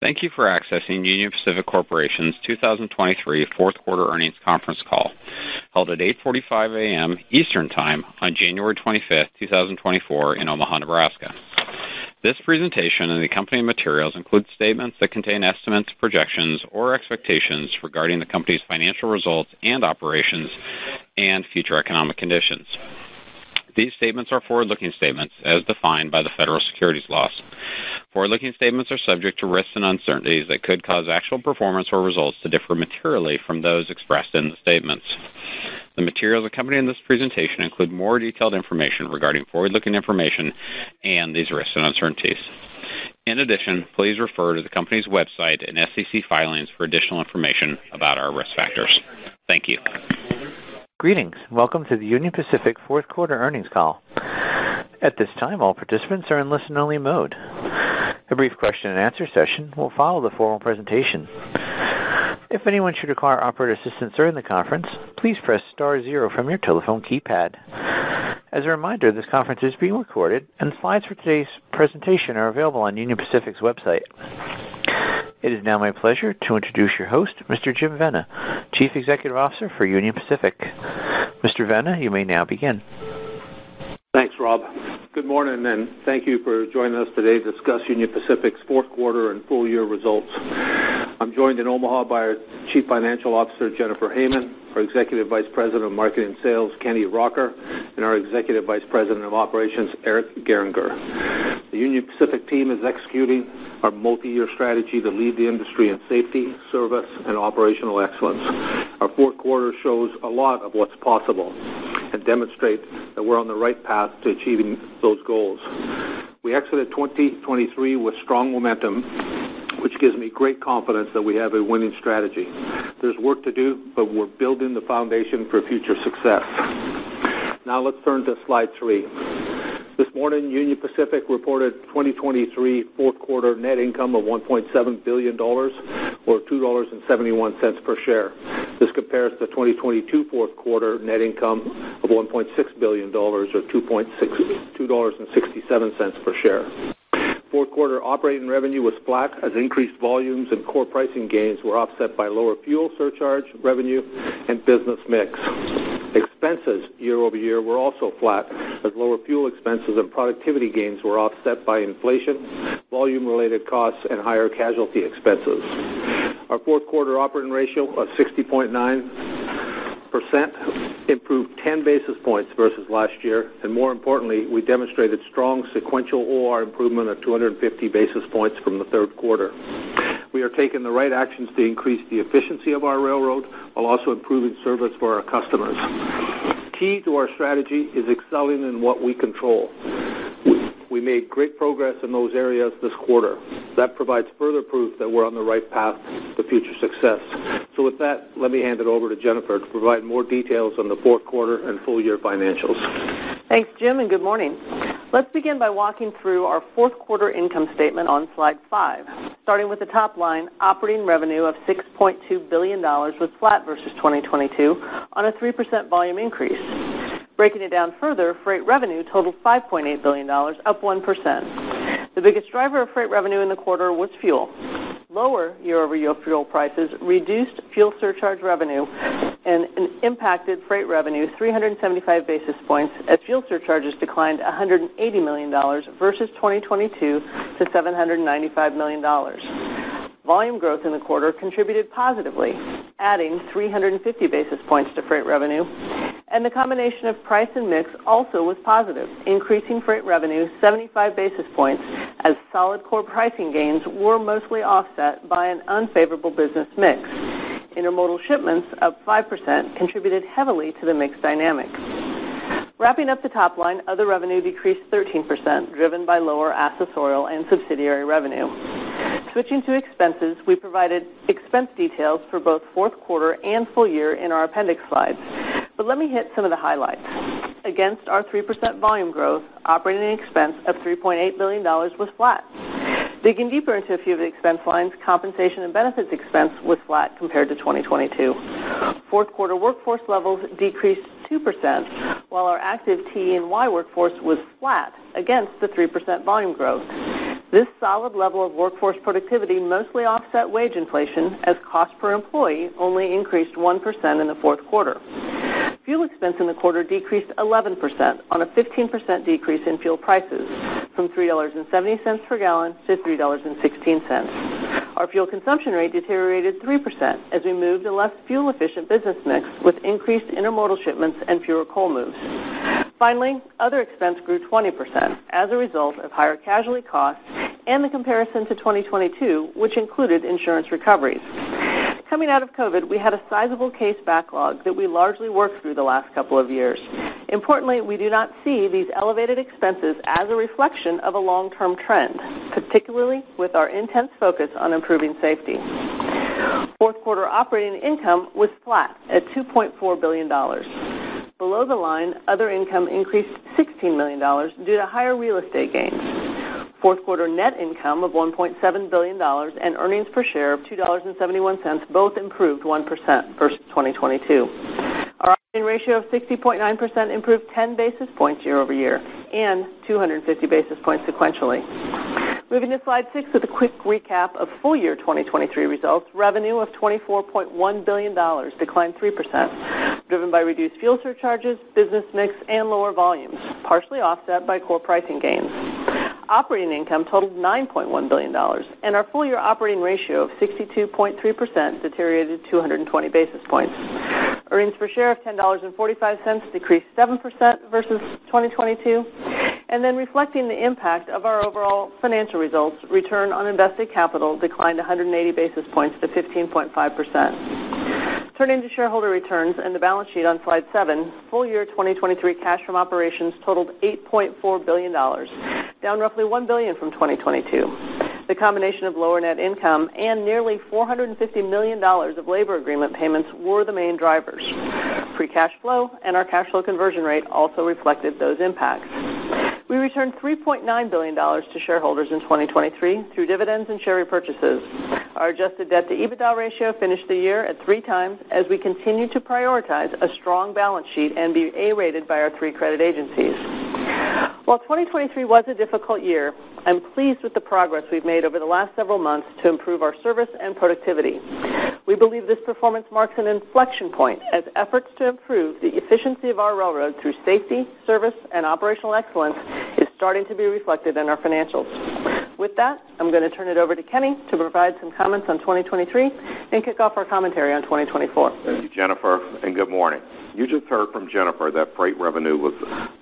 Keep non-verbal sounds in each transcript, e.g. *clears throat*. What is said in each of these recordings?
Thank you for accessing Union Pacific Corporation's 2023 fourth quarter earnings conference call, held at 8:45 A.M. Eastern Time on January 25, 2024, in Omaha, Nebraska. This presentation and the accompanying materials include statements that contain estimates, projections, or expectations regarding the company's financial results and operations and future economic conditions. These statements are forward-looking statements as defined by the federal securities laws. Forward-looking statements are subject to risks and uncertainties that could cause actual performance or results to differ materially from those expressed in the statements. The materials accompanying this presentation include more detailed information regarding forward-looking information and these risks and uncertainties. In addition, please refer to the company's website and SEC filings for additional information about our risk factors. Thank you. Greetings. Welcome to the Union Pacific fourth quarter earnings call. At this time, all participants are in listen-only mode. A brief question-and-answer session will follow the formal presentation. If anyone should require operator assistance during the conference, please press star zero from your telephone keypad. As a reminder, this conference is being recorded, and slides for today's presentation are available on Union Pacific's website. It is now my pleasure to introduce your host, Mr. Jim Vena, Chief Executive Officer for Union Pacific. Mr. Vena, you may now begin. Thanks, Rob. Good morning, and thank you for joining us today to discuss Union Pacific's fourth quarter and full year results. I'm joined in Omaha by our Chief Financial Officer, Jennifer Hamann, our Executive Vice President of Marketing and Sales, Kenny Rocker, and our Executive Vice President of Operations, Eric Gehringer. The Union Pacific team is executing our multi-year strategy to lead the industry in safety, service, and operational excellence. Our fourth quarter shows a lot of what's possible and demonstrates that we're on the right path to achieving those goals. We exited 2023 with strong momentum, which gives me great confidence that we have a winning strategy. There's work to do, but we're building the foundation for future success. Now let's turn to slide three. This morning, Union Pacific reported 2023 fourth quarter net income of $1.7 billion, or $2.71 per share. This compares to 2022 fourth quarter net income of $1.6 billion, or $2.67 per share. Fourth quarter operating revenue was flat, as increased volumes and core pricing gains were offset by lower fuel surcharge revenue and business mix. Expenses year-over-year were also flat, as lower fuel expenses and productivity gains were offset by inflation, volume-related costs, and higher casualty expenses. Our fourth quarter operating ratio of 60.9% improved 10 basis points versus last year, and more importantly, we demonstrated strong sequential OR improvement of 250 basis points from the third quarter. We are taking the right actions to increase the efficiency of our railroad while also improving service for our customers. Key to our strategy is excelling in what we control. We made great progress in those areas this quarter. That provides further proof that we're on the right path to future success. So with that, let me hand it over to Jennifer to provide more details on the fourth quarter and full year financials. Thanks, Jim, and good morning. Let's begin by walking through our fourth quarter income statement on slide five. Starting with the top line, operating revenue of $6.2 billion was flat versus 2022 on a 3% volume increase. Breaking it down further, freight revenue totaled $5.8 billion, up 1%. The biggest driver of freight revenue in the quarter was fuel. Lower year-over-year fuel prices reduced fuel surcharge revenue and impacted freight revenue 375 basis points, as fuel surcharges declined $180 million versus 2022 to $795 million. Volume growth in the quarter contributed positively, adding 350 basis points to freight revenue, and the combination of price and mix also was positive, increasing freight revenue 75 basis points, as solid core pricing gains were mostly offset by an unfavorable business mix. Intermodal shipments, up 5%, contributed heavily to the mix dynamic. Wrapping up the top line, other revenue decreased 13%, driven by lower accessorial and subsidiary revenue. Switching to expenses, we provided expense details for both fourth quarter and full year in our appendix slides. But let me hit some of the highlights. Against our 3% volume growth, operating expense of $3.8 billion was flat. Digging deeper into a few of the expense lines, compensation and benefits expense was flat compared to 2022. Fourth quarter workforce levels decreased 2%, while our active T&E workforce was flat against the 3% volume growth. This solid level of workforce productivity mostly offset wage inflation as cost per employee only increased 1% in the fourth quarter. Fuel expense in the quarter decreased 11% on a 15% decrease in fuel prices from $3.70 per gallon to $3.16. Our fuel consumption rate deteriorated 3% as we moved a less fuel-efficient business mix with increased intermodal shipments and fewer coal moves. Finally, other expense grew 20% as a result of higher casualty costs and the comparison to 2022, which included insurance recoveries. Coming out of COVID, we had a sizable case backlog that we largely worked through the last couple of years. Importantly, we do not see these elevated expenses as a reflection of a long-term trend, particularly with our intense focus on improving safety. Fourth quarter operating income was flat at $2.4 billion. Below the line, other income increased $16 million due to higher real estate gains. Fourth quarter net income of $1.7 billion and earnings per share of $2.71 both improved 1% versus 2022. Our operating ratio of 60.9% improved 10 basis points year-over-year and 250 basis points sequentially. Moving to slide six with a quick recap of full year 2023 results, revenue of $24.1 billion declined 3%, driven by reduced fuel surcharges, business mix, and lower volumes, partially offset by core pricing gains. Operating income totaled $9.1 billion, and our full year operating ratio of 62.3% deteriorated 220 basis points. Earnings per share of $10.45 decreased 7% versus 2022, and then reflecting the impact of our overall financial results, return on invested capital declined 180 basis points to 15.5%. Turning to shareholder returns and the balance sheet on slide seven, full year 2023 cash from operations totaled $8.4 billion, down roughly 1 billion from 2022. The combination of lower net income and nearly $450 million of labor agreement payments were the main drivers. Free cash flow and our cash flow conversion rate also reflected those impacts. We returned $3.9 billion to shareholders in 2023 through dividends and share repurchases. Our adjusted debt-to-EBITDA ratio finished the year at 3x as we continue to prioritize a strong balance sheet and be A-rated by our three credit agencies. While 2023 was a difficult year, I'm pleased with the progress we've made over the last several months to improve our service and productivity. We believe this performance marks an inflection point as efforts to improve the efficiency of our railroad through safety, service, and operational excellence is starting to be reflected in our financials. With that, I'm going to turn it over to Kenny to provide some comments on 2023 and kick off our commentary on 2024. Thank you, Jennifer, and good morning. You just heard from Jennifer that freight revenue was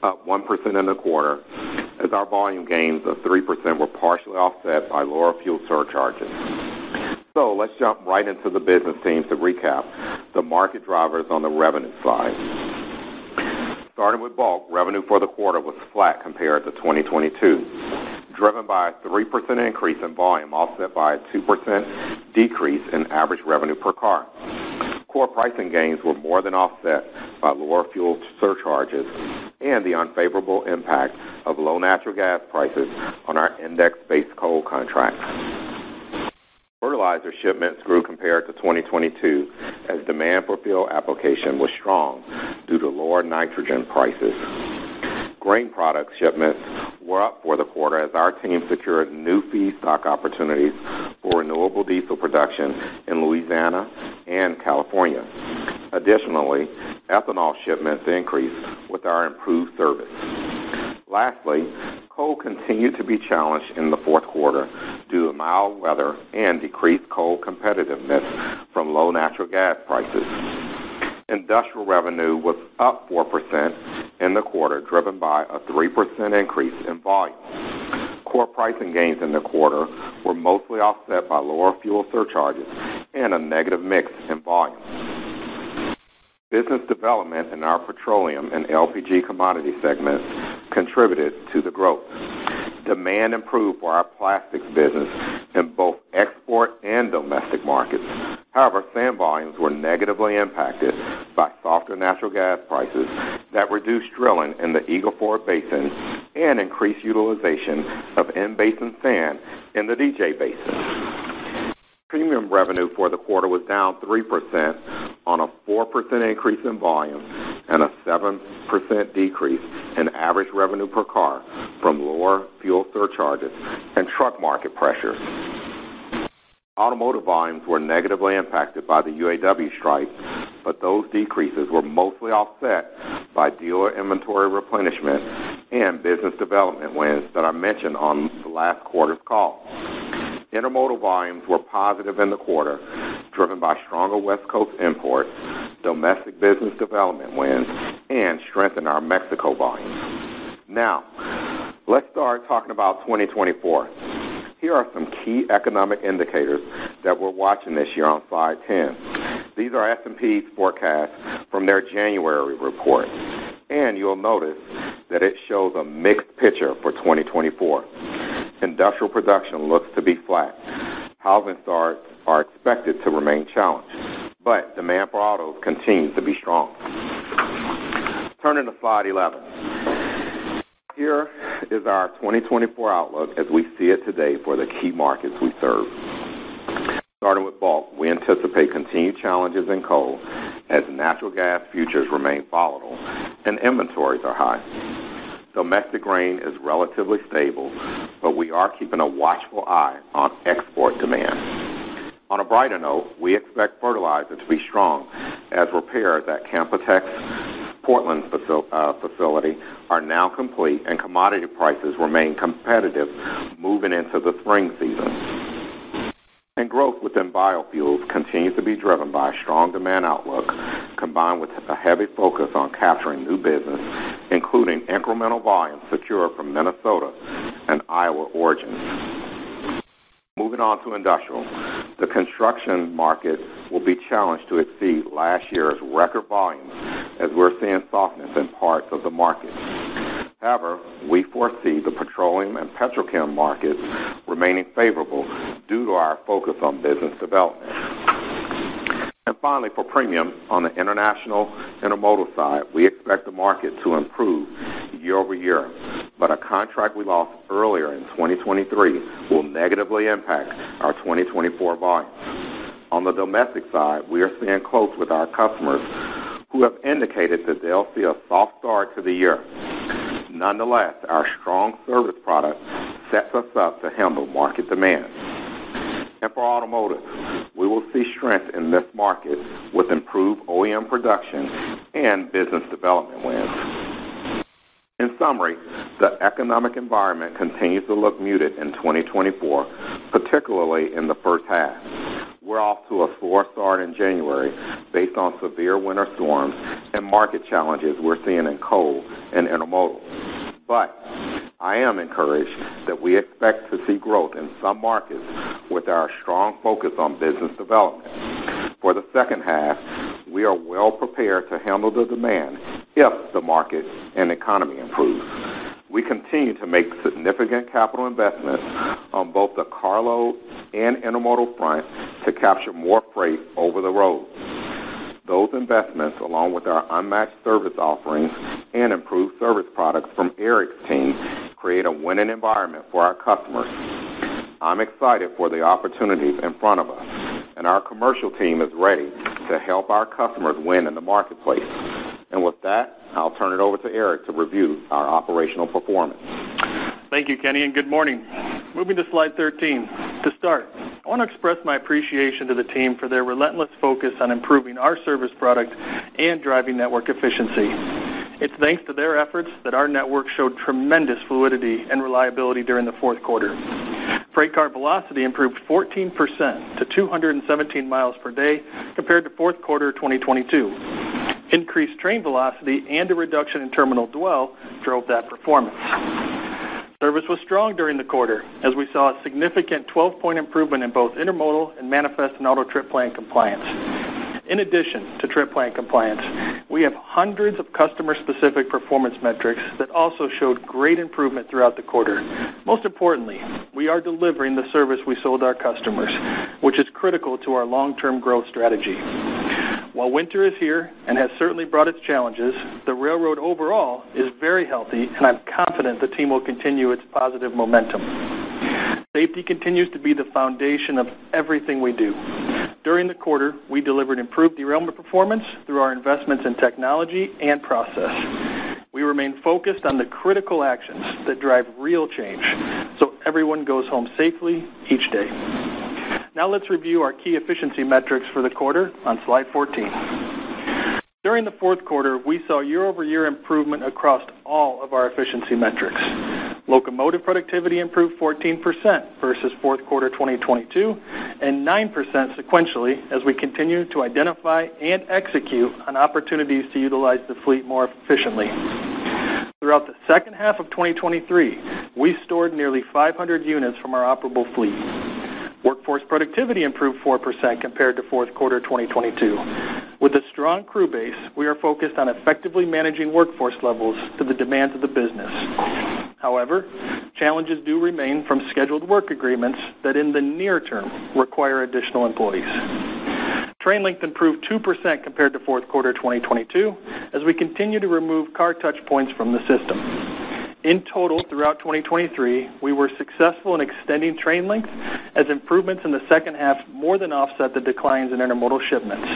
up 1% in the quarter as our volume gains of 3% were partially offset by lower fuel surcharges. So let's jump right into the business teams to recap the market drivers on the revenue side. Starting with bulk, revenue for the quarter was flat compared to 2022, driven by a 3% increase in volume offset by a 2% decrease in average revenue per car. Core pricing gains were more than offset by lower fuel surcharges and the unfavorable impact of low natural gas prices on our index-based coal contracts. Fertilizer shipments grew compared to 2022 as demand for fuel application was strong due to lower nitrogen prices. Grain product shipments were up for the quarter as our team secured new feedstock opportunities for renewable diesel production in Louisiana and California. Additionally, ethanol shipments increased with our improved service. Lastly, coal continued to be challenged in the fourth quarter due to mild weather and decreased coal competitiveness from low natural gas prices. Industrial revenue was up 4% in the quarter, driven by a 3% increase in volume. Core pricing gains in the quarter were mostly offset by lower fuel surcharges and a negative mix in volume. Business development in our petroleum and LPG commodity segments contributed to the growth. Demand improved for our plastics business in both export and domestic markets. However, sand volumes were negatively impacted by softer natural gas prices that reduced drilling in the Eagle Ford Basin and increased utilization of in-basin sand in the DJ Basin. Premium revenue for the quarter was down 3% on a 4% increase in volume and a 7% decrease in average revenue per car from lower fuel surcharges and truck market pressures. Automotive volumes were negatively impacted by the UAW strike, but those decreases were mostly offset by dealer inventory replenishment and business development wins that I mentioned on the last quarter's call. Intermodal volumes were positive in the quarter, driven by stronger West Coast imports, domestic business development wins, and strength in our Mexico volumes. Now, let's start talking about 2024. Here are some key economic indicators that we're watching this year on slide 10. These are S&P's forecasts from their January report, and you'll notice that it shows a mixed picture for 2024. Industrial production looks to be flat. Housing starts are expected to remain challenged, but demand for autos continues to be strong. Turning to slide 11. Here is our 2024 outlook as we see it today for the key markets we serve. Starting with bulk, we anticipate continued challenges in coal as natural gas futures remain volatile and inventories are high. Domestic grain is relatively stable, but we are keeping a watchful eye on export demand. On a brighter note, we expect fertilizer to be strong as repairs at Canpotex Portland uh, facility are now complete and commodity prices remain competitive moving into the spring season. And Growth within biofuels continues to be driven by a strong demand outlook, combined with a heavy focus on capturing new business, including incremental volumes secured from Minnesota and Iowa origins. Moving on to industrial. The construction market will be challenged to exceed last year's record volumes as we're seeing softness in parts of the market. However, we foresee the petroleum and petrochem markets remaining favorable due to our focus on business development. And finally, for premium, on the international intermodal side, we expect the market to improve year-over-year, but a contract we lost earlier in 2023 will negatively impact our 2024 volumes. On the domestic side, we are staying close with our customers who have indicated that they'll see a soft start to the year. Nonetheless, our strong service product sets us up to handle market demand. And for automotive, we will see strength in this market with improved OEM production and business development wins. In summary, the economic environment continues to look muted in 2024, particularly in the first half. We're off to a slower start in January based on severe winter storms and market challenges we're seeing in coal and intermodal. But I am encouraged that we expect to see growth in some markets with our strong focus on business development. For the second half, we are well prepared to handle the demand if the market and economy improves. We continue to make significant capital investments on both the carload and intermodal front to capture more freight over the road. Those investments, along with our unmatched service offerings and improved service products from Eric's team, create a winning environment for our customers. I'm excited for the opportunities in front of us, and our commercial team is ready to help our customers win in the marketplace. And With that, I'll turn it over to Eric to review our operational performance. Thank you, Kenny, and good morning. Moving to slide 13. To start, I want to express my appreciation to the team for their relentless focus on improving our service product and driving network efficiency. It's thanks to their efforts that our network showed tremendous fluidity and reliability during the fourth quarter. Freight car velocity improved 14% to 217 miles per day compared to fourth quarter 2022. Increased train velocity and a reduction in terminal dwell drove that performance. Service was strong during the quarter as we saw a significant 12-point improvement in both intermodal and manifest and auto trip plan compliance. In addition to trip plan compliance, we have hundreds of customer-specific performance metrics that also showed great improvement throughout the quarter. Most importantly, we are delivering the service we sold our customers, which is critical to our long-term growth strategy. While winter is here and has certainly brought its challenges, the railroad overall is very healthy, and I'm confident the team will continue its positive momentum. Safety continues to be the foundation of everything we do. During the quarter, we delivered improved derailment performance through our investments in technology and process. We remain focused on the critical actions that drive real change so everyone goes home safely each day. Now let's review our key efficiency metrics for the quarter on slide 14. During the fourth quarter, we saw year-over-year improvement across all of our efficiency metrics. Locomotive productivity improved 14% versus fourth quarter 2022 and 9% sequentially as we continue to identify and execute on opportunities to utilize the fleet more efficiently. Throughout the second half of 2023, we stored nearly 500 units from our operable fleet. Workforce productivity improved 4% compared to fourth quarter 2022. With a strong crew base, we are focused on effectively managing workforce levels to the demands of the business. However, challenges do remain from scheduled work agreements that in the near term require additional employees. Train length improved 2% compared to fourth quarter 2022 as we continue to remove car touch points from the system. In total, throughout 2023, we were successful in extending train length as improvements in the second half more than offset the declines in intermodal shipments.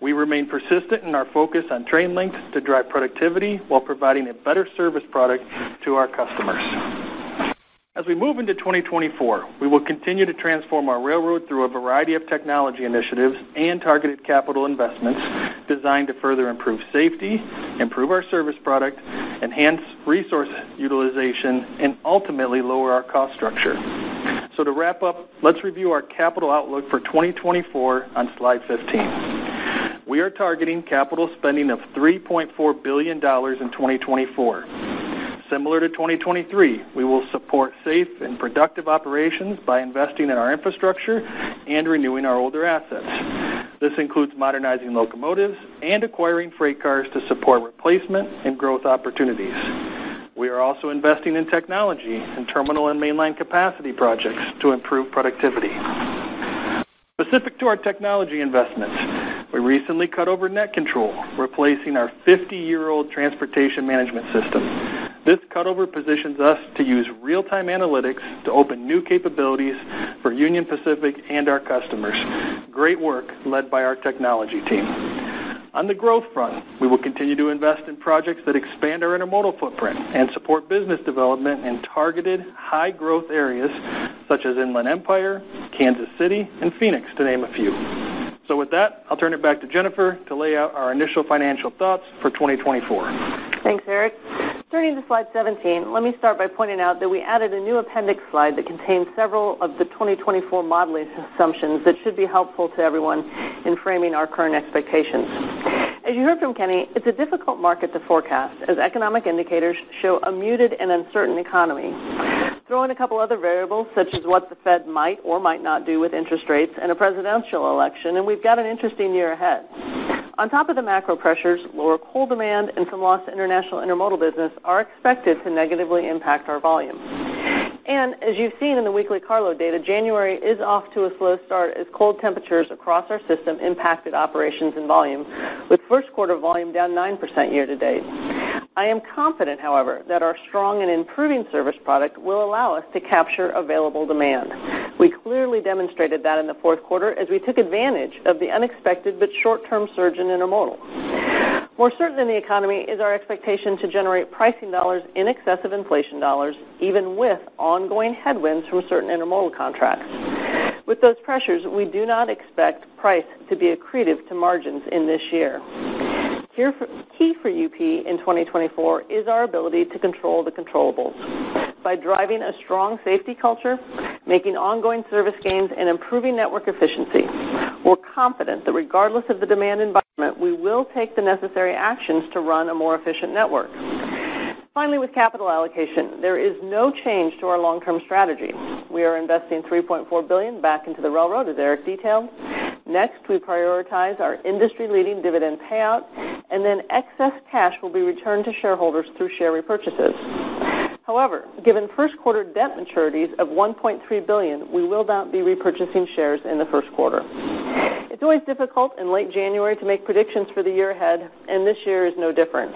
We remain persistent in our focus on train length to drive productivity while providing a better service product to our customers. As we move into 2024, we will continue to transform our railroad through a variety of technology initiatives and targeted capital investments designed to further improve safety, improve our service product, enhance resource utilization, and ultimately lower our cost structure. So to wrap up, let's review our capital outlook for 2024 on slide 15. We are targeting capital spending of $3.4 billion in 2024. Similar to 2023, we will support safe and productive operations by investing in our infrastructure and renewing our older assets. This includes modernizing locomotives and acquiring freight cars to support replacement and growth opportunities. We are also investing in technology and terminal and mainline capacity projects to improve productivity. Specific to our technology investments, we recently cut over NetControl, replacing our 50-year-old transportation management system. This cutover positions us to use real-time analytics to open new capabilities for Union Pacific and our customers. Great work led by our technology team. On the growth front, we will continue to invest in projects that expand our intermodal footprint and support business development in targeted high-growth areas such as Inland Empire, Kansas City, and Phoenix, to name a few. So with that, I'll turn it back to Jennifer to lay out our initial financial thoughts for 2024. Thanks, Eric. Turning to slide 17, let me start by pointing out that we added a new appendix slide that contains several of the 2024 modeling assumptions that should be helpful to everyone in framing our current expectations. As you heard from Kenny, it's a difficult market to forecast as economic indicators show a muted and uncertain economy. Throw in a couple other variables such as what the Fed might or might not do with interest rates and a presidential election, and we've got an interesting year ahead. On top of the macro pressures, lower coal demand and some lost international intermodal business are expected to negatively impact our volume. And as you've seen in the weekly carload data, January is off to a slow start as cold temperatures across our system impacted operations and volume, with first quarter volume down 9% year to date. I am confident, however, that our strong and improving service product will allow us to capture available demand. We clearly demonstrated that in the fourth quarter as we took advantage of the unexpected but short-term surge in intermodal. More certain than the economy is our expectation to generate pricing dollars in excess of inflation dollars, even with ongoing headwinds from certain intermodal contracts. With those pressures, we do not expect price to be accretive to margins in this year. Key for UP in 2024 is our ability to control the controllables. By driving a strong safety culture, making ongoing service gains, and improving network efficiency, we're confident that regardless of the demand environment, we will take the necessary actions to run a more efficient network. Finally, with capital allocation, there is no change to our long-term strategy. We are investing 3.4 billion back into the railroad, as Eric detailed. Next, we prioritize our industry-leading dividend payout, and then excess cash will be returned to shareholders through share repurchases. However, given first quarter debt maturities of 1.3 billion, we will not be repurchasing shares in the first quarter. It's always difficult in late January to make predictions for the year ahead, and this year is no different.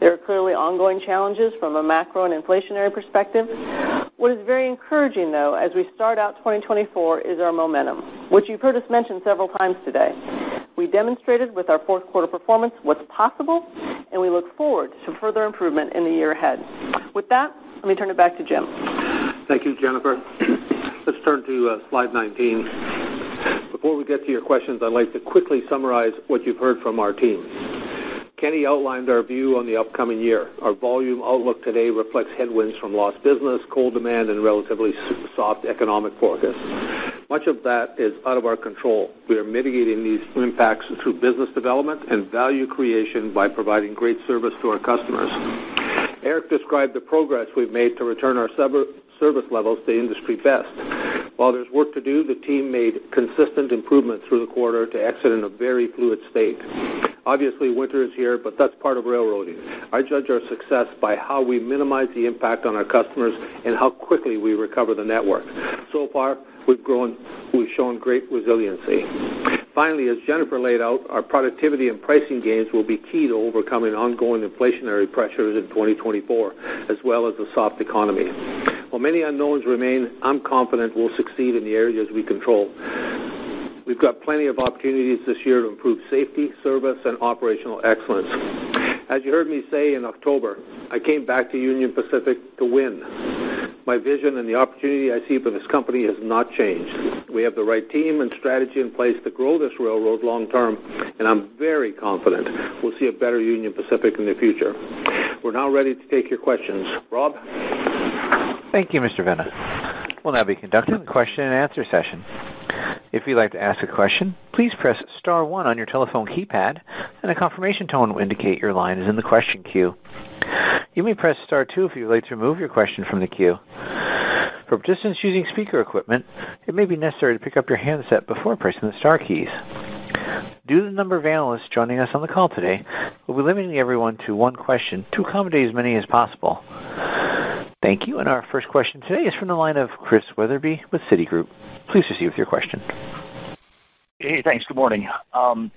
There are clearly ongoing challenges from a macro and inflationary perspective. What is very encouraging, though, as we start out 2024, is our momentum, which you've heard us mention several times today. We demonstrated with our fourth quarter performance what's possible, and we look forward to further improvement in the year ahead. With that, let me turn it back to Jim. Thank you, Jennifer. *clears throat* Let's turn to uh, slide 19. Before we get to your questions, I'd like to quickly summarize what you've heard from our team. Kenny outlined our view on the upcoming year. Our volume outlook today reflects headwinds from lost business, coal demand, and relatively soft economic forecasts. Much of that is out of our control. We are mitigating these impacts through business development and value creation by providing great service to our customers. Eric described the progress we've made to return our service levels to industry best. While there's work to do, the team made consistent improvement through the quarter to exit in a very fluid state. Obviously, winter is here, but that's part of railroading. I judge our success by how we minimize the impact on our customers and how quickly we recover the network. So far, we've grown, we've shown great resiliency. Finally, as Jennifer laid out, our productivity and pricing gains will be key to overcoming ongoing inflationary pressures in 2024, as well as a soft economy. While many unknowns remain, I'm confident we'll succeed in the areas we control. We've got plenty of opportunities this year to improve safety, service, and operational excellence. As you heard me say in October, I came back to Union Pacific to win. My vision and the opportunity I see for this company has not changed. We have the right team and strategy in place to grow this railroad long term, and I'm very confident we'll see a better Union Pacific in the future. We're now ready to take your questions. Rob? Thank you, Mr. Vena. We'll now be conducting a question and answer session. If you'd like to ask a question, please press star one on your telephone keypad, and a confirmation tone will indicate your line is in the question queue. You may press star two if you would like to remove your question from the queue. For participants using speaker equipment, it may be necessary to pick up your handset before pressing the star keys. Due to the number of analysts joining us on the call today, we'll be limiting everyone to one question to accommodate as many as possible. Thank you. And our first question today is from the line of Chris Wetherbee with Citigroup. Please proceed with your question. Hey, thanks. Good morning. Um,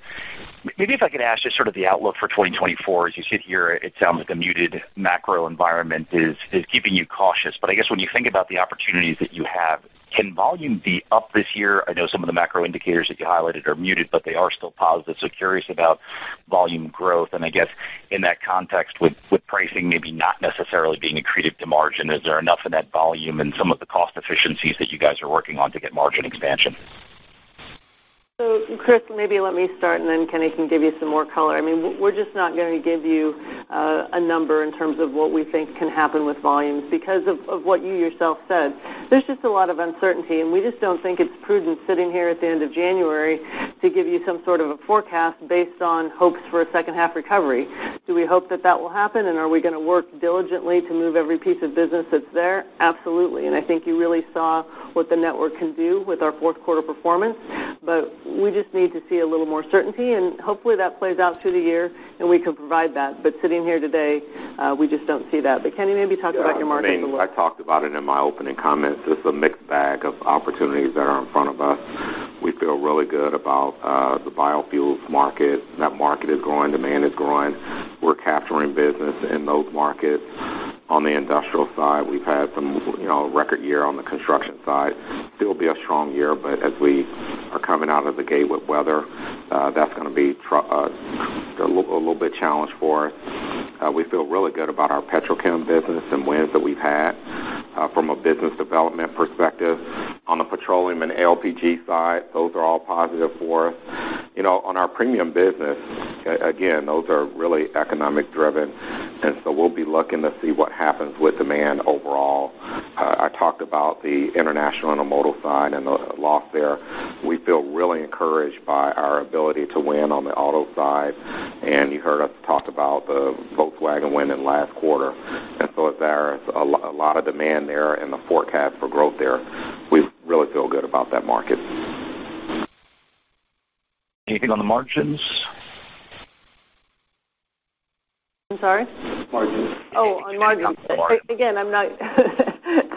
maybe if I could ask just sort of the outlook for 2024. As you sit here, it sounds like the muted macro environment is is keeping you cautious. But I guess when you think about the opportunities that you have, can volume be up this year? I know some of the macro indicators that you highlighted are muted, but they are still positive. So curious about volume growth. And I guess in that context, with with pricing maybe not necessarily being accretive to margin, is there enough in that volume and some of the cost efficiencies that you guys are working on to get margin expansion? So, Chris, maybe let me start, and then Kenny can give you some more color. I mean, we're just not going to give you uh, a number in terms of what we think can happen with volumes because of, what you yourself said. There's just a lot of uncertainty, and we just don't think it's prudent sitting here at the end of January to give you some sort of a forecast based on hopes for a second half recovery. Do we hope that that will happen, and are we going to work diligently to move every piece of business that's there? Absolutely, and I think you really saw what the network can do with our fourth quarter performance, but we just need to see a little more certainty, and hopefully that plays out through the year, and we can provide that. But sitting here today, uh, we just don't see that. But Kenny, maybe talk yeah, about your market I mean, a little. I talked about it in my opening comments. It's a mixed bag of opportunities that are in front of us. We feel really good about uh, the biofuels market. That market is growing, demand is growing. We're capturing business in those markets on the industrial side. We've had some, you know, record year on the construction side. Still be a strong year, but as we are coming out of the gate with weather, uh, that's going to be tr- uh, a, little, a little bit challenge for us. Uh, we feel really good about our petrochem business and wins that we've had uh, from a business development perspective. On the petroleum and LPG side, those are all positive for us. You know, on our premium business, again, those are really economic driven, and so we'll be looking to see what happens with demand overall. Uh, I talked about the international intermodal side and the loss there. We feel really encouraged by our ability to win on the auto side, and you heard us talk about the Volkswagen win in last quarter. And so there's a, a lot of demand there and the forecast for growth there. We really feel good about that market. Anything on the margins? I'm sorry? Margins. Oh, on margins. Again, I'm not, *laughs*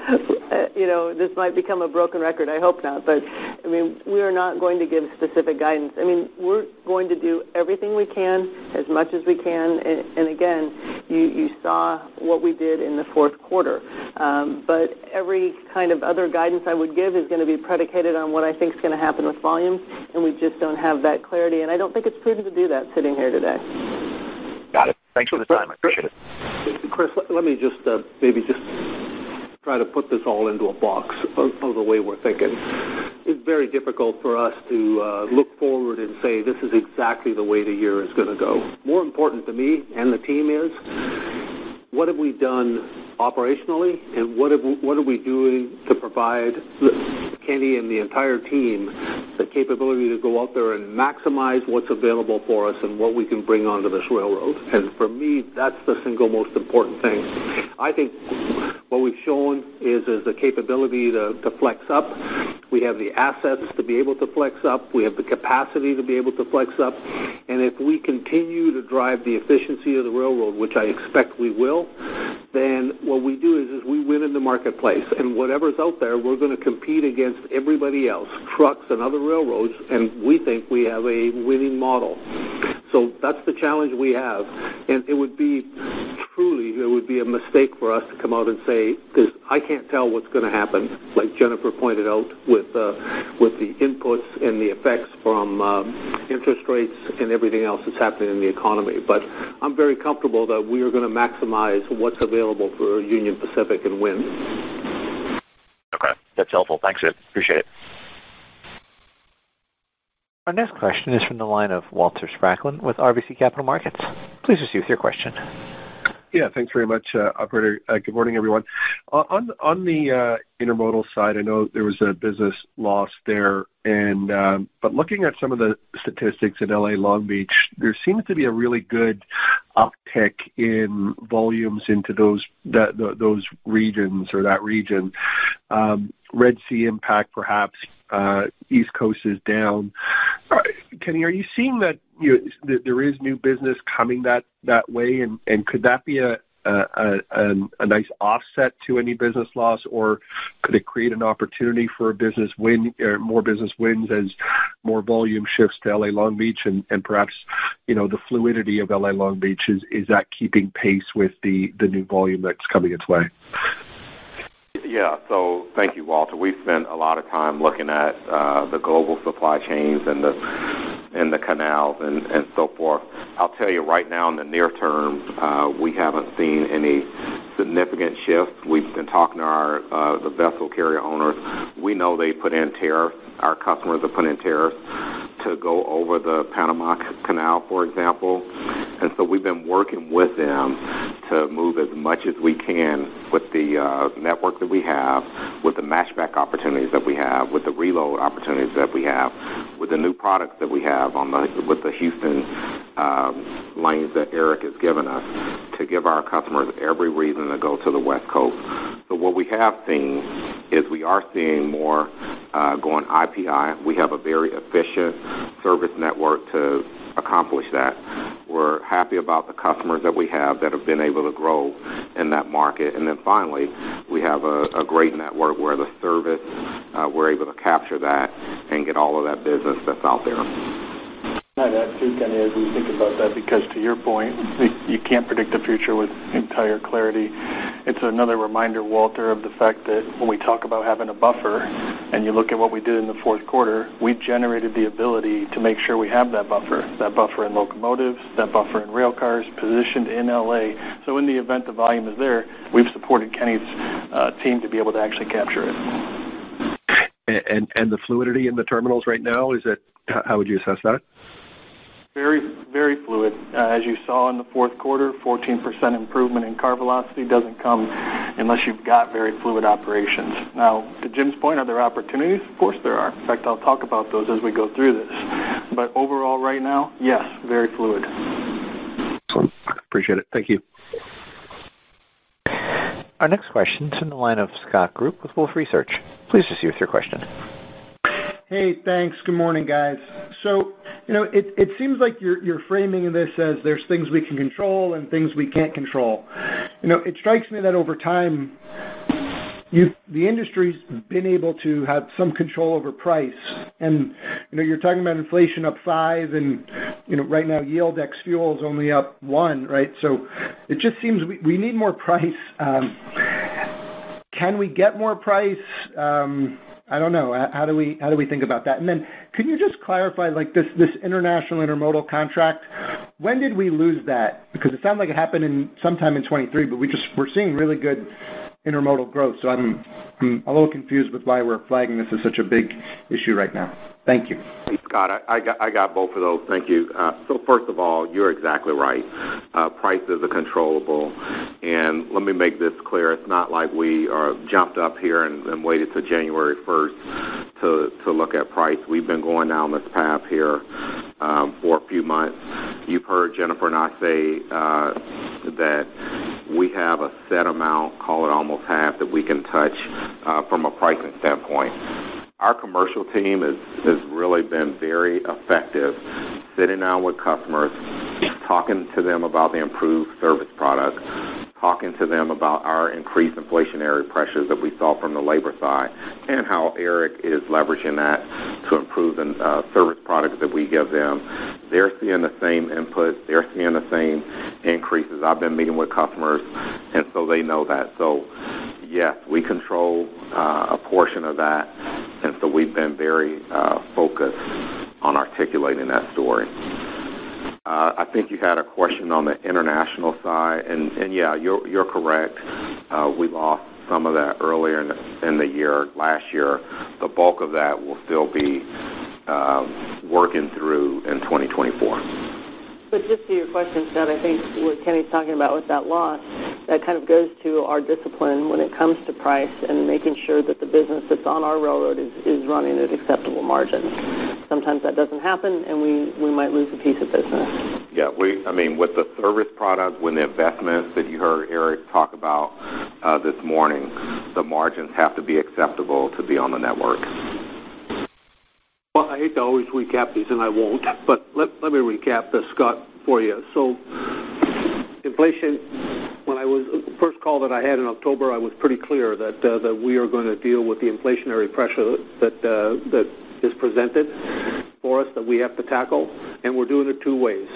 *laughs* *laughs* you know, this might become a broken record. I hope not. But I mean, we are not going to give specific guidance. I mean, we're going to do everything we can, as much as we can. And, and again, you, you saw what we did in the fourth quarter. Um, but every kind of other guidance I would give is going to be predicated on what I think is going to happen with volumes, and we just don't have that clarity. And I don't think it's prudent to do that sitting here today. Got it. Thanks for the time. I appreciate it. Chris, let me just uh, maybe just try to put this all into a box of, of the way we're thinking. It's very difficult for us to uh, look forward and say this is exactly the way the year is going to go. More important to me and the team is what have we done operationally, and what have, what are we doing to provide Kenny and the entire team the capability to go out there and maximize what's available for us and what we can bring onto this railroad. And for me, that's the single most important thing. I think what we've shown is the capability to, flex up. We have the assets to be able to flex up. We have the capacity to be able to flex up. And if we continue to drive the efficiency of the railroad, which I expect we will, then what we do is, is we win in the marketplace. And whatever's out there, we're going to compete against everybody else, trucks and other railroads, and we think we have a winning model. So that's the challenge we have. And it would be truly, it would be a mistake for us to come out and say, because I can't tell what's going to happen, like Jennifer pointed out, with, uh, with the inputs and the effects from uh, interest rates and everything else that's happening in the economy. But I'm very comfortable that we are going to maximize what's available for Union Pacific and win. Okay. That's helpful. Thanks, Ed. Appreciate it. Our next question is from the line of Walter Spracklin with RBC Capital Markets. Please proceed with your question. Yeah, thanks very much, uh, operator. Uh, good morning, everyone. Uh, on the intermodal side, I know there was a business loss there, um, but looking at some of the statistics in LA Long Beach, there seems to be a really good uptick in volumes into those those regions or that region. Red Sea impact, perhaps uh, East Coast is down. Uh, Kenny, are you seeing that there is new business coming that that way, and and could that be a a, nice offset to any business loss, or could it create an opportunity for a business win, or more business wins as more volume shifts to LA Long Beach, and, and perhaps you know the fluidity of LA Long Beach is is that keeping pace with the the new volume that's coming its way? So thank you, Walter. We spent a lot of time looking at uh, the global supply chains and the and the canals and, and so forth. I'll tell you right now, in the near term, uh, we haven't seen any significant shifts. We've been talking to our uh, the vessel carrier owners. We know they put in tariffs. Our customers have put in tariffs to go over the Panama Canal, for example. And so we've been working with them to move as much as we can with the uh, network that we have, with the matchback opportunities that we have, with the reload opportunities that we have, with the new products that we have on the with the Houston um, lanes that Eric has given us to give our customers every reason to go to the West Coast. So what we have seen is we are seeing more uh, going IPI. We have a very efficient service network to accomplish that. We're happy about the customers that we have that have been able to grow in that market. And then finally, we have a, a great network where the service, uh, we're able to capture that and get all of that business that's out there. I'd add too, Kenny, as we think about that, because to your point, you can't predict the future with entire clarity. It's another reminder, Walter, of the fact that when we talk about having a buffer, and you look at what we did in the fourth quarter, we generated the ability to make sure we have that buffer, that buffer in locomotives, that buffer in rail cars, positioned in LA. So in the event the volume is there, we've supported Kenny's uh, team to be able to actually capture it. And and the fluidity in the terminals right now is it? How would you assess that? Very, very fluid. Uh, as you saw in the fourth quarter, 14% improvement in car velocity doesn't come unless you've got very fluid operations. Now, to Jim's point, are there opportunities? Of course there are. In fact, I'll talk about those as we go through this. But overall, right now, yes, very fluid. Excellent. Appreciate it. Thank you. Our next question is from the line of Scott Group with Wolfe Research. Please proceed with your question. Hey, thanks. Good morning, guys. So, you know, it seems like you're you're framing this as there's things we can control and things we can't control. You know, it strikes me that over time, you the industry's been able to have some control over price. And you know, you're talking about inflation up five, and you know, right now yield ex fuel is only up one, right? So it just seems we, we need more price. Um, can we get more price? Um, I don't know. How do we how do we think about that? And then can you just clarify like this this international intermodal contract? When did we lose that? Because it sounded like it happened in sometime in 23, but we just we're seeing really good intermodal growth. So I'm I'm a little confused with why we're flagging this as such a big issue right now. Thank you. Scott, I, got, both of those. Thank you. Uh, so first of all, you're exactly right. Uh, prices are controllable, and let me make this clear. It's not like we are jumped up here and, waited to January 1st to to look at price. We've been going down this path here um, for a few months. You've heard Jennifer and I say uh, that we have a set amount, call it almost half, that we can touch uh, from a pricing standpoint. Our commercial team has, has really been very effective sitting down with customers, talking to them about the improved service product, talking to them about our increased inflationary pressures that we saw from the labor side and how Eric is leveraging that to improve the uh, service product that we give them. They're seeing the same input. They're seeing the same increases. I've been meeting with customers, and so they know that. So yes, we control uh, a portion of that, and so we've been very uh, focused on articulating that story. Uh, I think you had a question on the international side, and, and yeah, you're, you're correct. Uh, we lost some of that earlier in the, in the year, last year. The bulk of that will still be um, working through in 2024. But just to your question, Scott, I think what Kenny's talking about with that loss, that kind of goes to our discipline when it comes to price and making sure that the business that's on our railroad is, is running at acceptable margins. Sometimes that doesn't happen, and we, we might lose a piece of business. Yeah, we. I mean, with the service product, when the investments that you heard Eric talk about uh, this morning, the margins have to be acceptable to be on the network. Well, I hate to always recap these, and I won't, but let, let me recap this, Scott, for you. So, inflation, when I was, first call that I had in October, I was pretty clear that, uh, that we are going to deal with the inflationary pressure that, uh, that is presented for us that we have to tackle, and we're doing it two ways.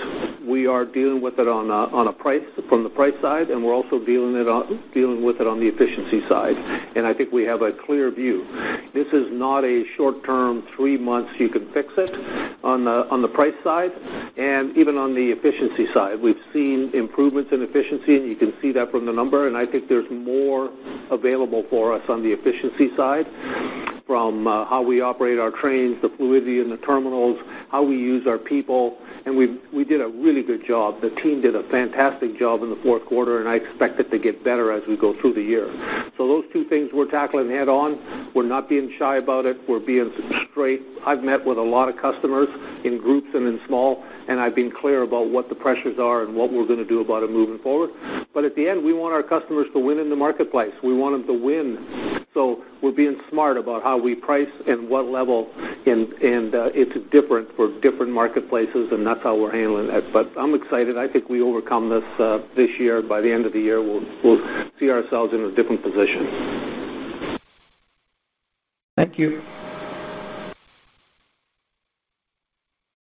We are dealing with it on a, on a price from the price side, and we're also dealing it on, dealing with it on the efficiency side. And I think we have a clear view. This is not a short-term, three months you can fix it on the on the price side, and even on the efficiency side. We've seen improvements in efficiency, and you can see that from the number. And I think there's more available for us on the efficiency side from uh, how we operate our trains, the fluidity in the terminals, how we use our people, and we we did a really good job. The team did a fantastic job in the fourth quarter, and I expect it to get better as we go through the year. So those two things we're tackling head on. We're not being shy about it. We're being straight. I've met with a lot of customers in groups and in small, and I've been clear about what the pressures are and what we're going to do about it moving forward. But at the end, we want our customers to win in the marketplace. We want them to win. So we're being smart about how we price and what level, and and uh, it's different for different marketplaces, and that's how we're handling it. But I'm excited. I think we overcome this uh, this year. By the end of the year, we'll we'll see ourselves in a different position. Thank you.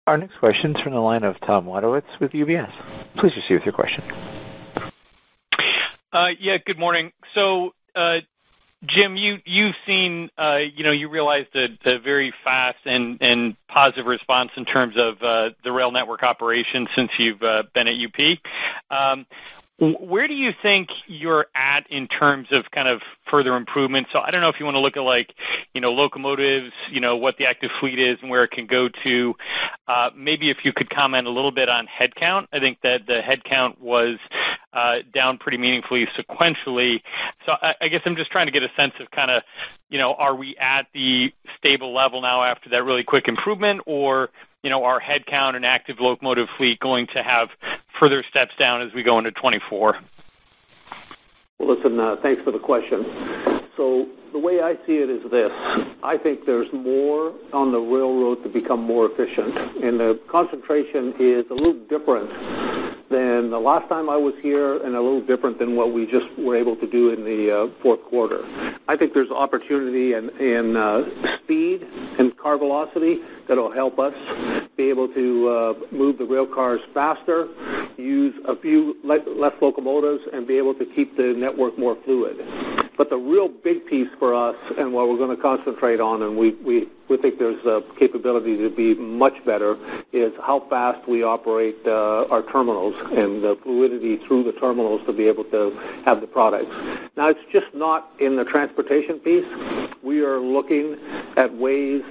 Our next question is from the line of Tom Wadewitz with UBS. Please proceed with your question. Uh, yeah, good morning. Jim, you you've seen, uh, you know, you realized a, very fast and positive response in terms of uh, the rail network operation since you've uh, been at UP. Um, where do you think you're at in terms of kind of further improvement? So I don't know if you want to look at like, you know, locomotives, you know, what the active fleet is and where it can go to. Maybe if you could comment a little bit on headcount. I think that the headcount was down pretty meaningfully sequentially. So I, guess I'm just trying to get a sense of kind of, you know, are we at the stable level now after that really quick improvement, or you know, our headcount and active locomotive fleet going to have further steps down as we go into 24? Well, listen, uh, thanks for the question. So the way I see it is this. I think there's more on the railroad to become more efficient, and the concentration is a little different than the last time I was here and a little different than what we just were able to do in the uh, fourth quarter. I think there's opportunity in uh, speed and car velocity that'll help us be able to uh, move the rail cars faster, use a few less locomotives, and be able to keep the network more fluid. But the real big piece for us and what we're going to concentrate on, and we think there's a capability to be much better, is how fast we operate uh, our terminals and the fluidity through the terminals to be able to have the products. Now, it's just not in the transportation piece. We are looking at ways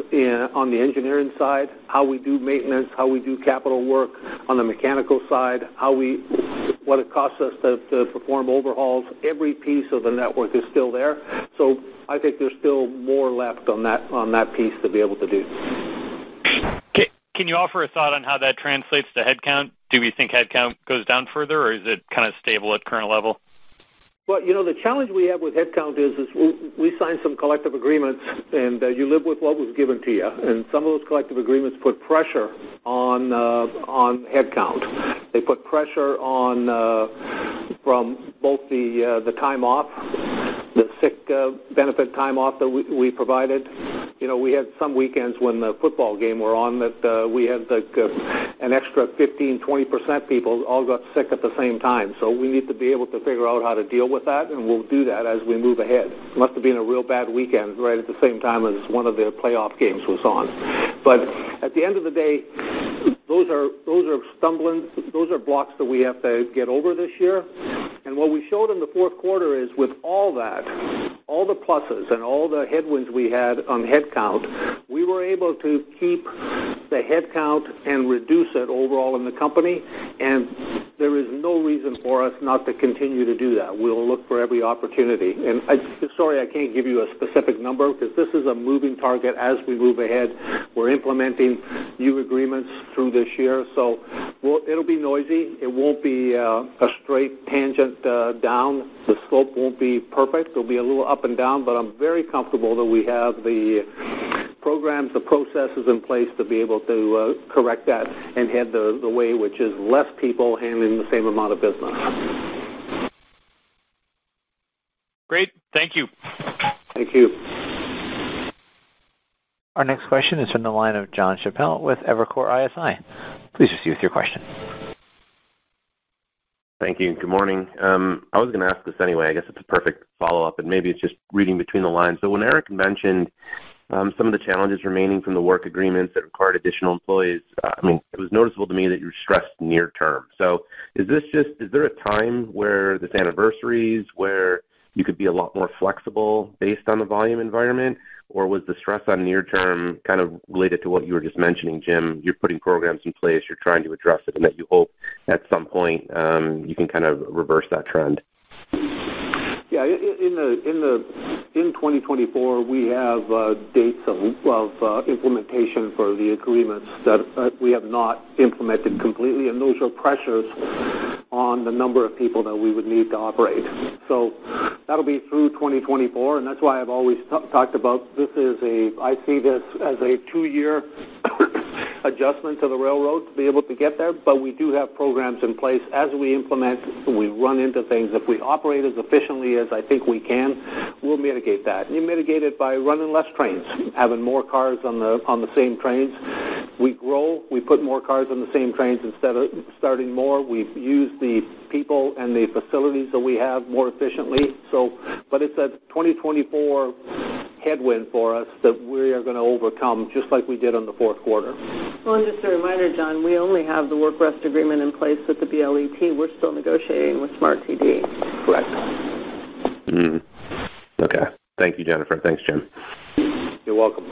on the engineering side, how we do maintenance, how we do capital work on the mechanical side, what it costs us to perform overhauls. Every piece of the network is still there. So I think there's still more left on that on that piece to be able to do. Can you offer a thought on how that translates to headcount? Do we think headcount goes down further, or is it kind of stable at current level? Well, you know, the challenge we have with headcount is is we signed some collective agreements, and uh, you live with what was given to you. And some of those collective agreements put pressure on uh, on headcount. They put pressure on uh, from both the the time off, the sick uh, benefit time off that we we provided. You know, we had some weekends when the football game were on that uh, we had an extra 15%, 20% people all got sick at the same time. So we need to be able to figure out how to deal with that, and we'll do that as we move ahead. Must have been a real bad weekend right at the same time as one of the playoff games was on. But at the end of the day, those are stumbling. Those are blocks that we have to get over this year. And what we showed in the fourth quarter is with all that, all the pluses and all the headwinds we had on headcount, we were able to keep the headcount and reduce it overall in the company, and there is no reason for us not to continue to do that. We'll look for every opportunity. And sorry, I can't give you a specific number because this is a moving target as we move ahead. We're implementing new agreements through this year, so it'll be noisy. It won't be uh, a straight tangent uh, down. The slope won't be perfect. It'll be a little up and down, but I'm very comfortable that we have the programs, the processes in place to be able to uh, correct that and head the way, which is less people handling the same amount of business. Great. Thank you. Thank you. Our next question is from the line of Jon Chappell with Evercore ISI. Please proceed with your question. Thank you. Good morning. Um, I was going to ask this anyway. I guess it's a perfect follow-up, and maybe it's just reading between the lines. So when Eric mentioned um, some of the challenges remaining from the work agreements that required additional employees, uh, I mean, it was noticeable to me that you stressed near term. So is this just is there a time where this anniversaries, where you could be a lot more flexible based on the volume environment? Or was the stress on near term kind of related to what you were just mentioning, Jim? You're putting programs in place, you're trying to address it, and that you hope at some point um, you can kind of reverse that trend. Yeah. In 2024, we have uh, dates of uh, implementation for the agreements that uh, we have not implemented completely, and those are pressures on the number of people that we would need to operate. So that'll be through 2024, and that's why I've always talked about this is I see this as a two-year *coughs* adjustment to the railroad to be able to get there. But we do have programs in place. As we implement, we run into things. If we operate as efficiently as I think we can, we'll mitigate that. You mitigate it by running less trains, having more cars on the same trains. We grow, we put more cars on the same trains instead of starting more. We use the people and the facilities that we have more efficiently. So, but it's a 2024 headwind for us that we are going to overcome, just like we did on the fourth quarter. Well, and just a reminder, John, we only have the work rest agreement in place with the BLET. We're still negotiating with SMART-TD. Correct. Mm-hmm. Okay. Thank you, Jennifer. Thanks, Jim. You're welcome.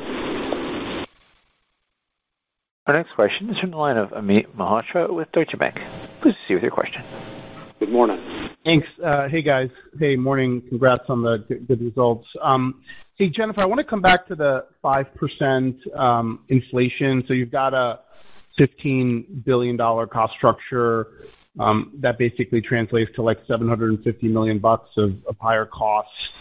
Our next question is from the line of Amit Mehrotra with Deutsche Bank. Please proceed with your question. Good morning. Thanks. Uh, hey, guys. Hey, morning. Congrats on the good results. Um, hey, Jennifer, I want to come back to the 5% um, inflation. So you've got a $15 billion cost structure um, that basically translates to like $750 million of higher costs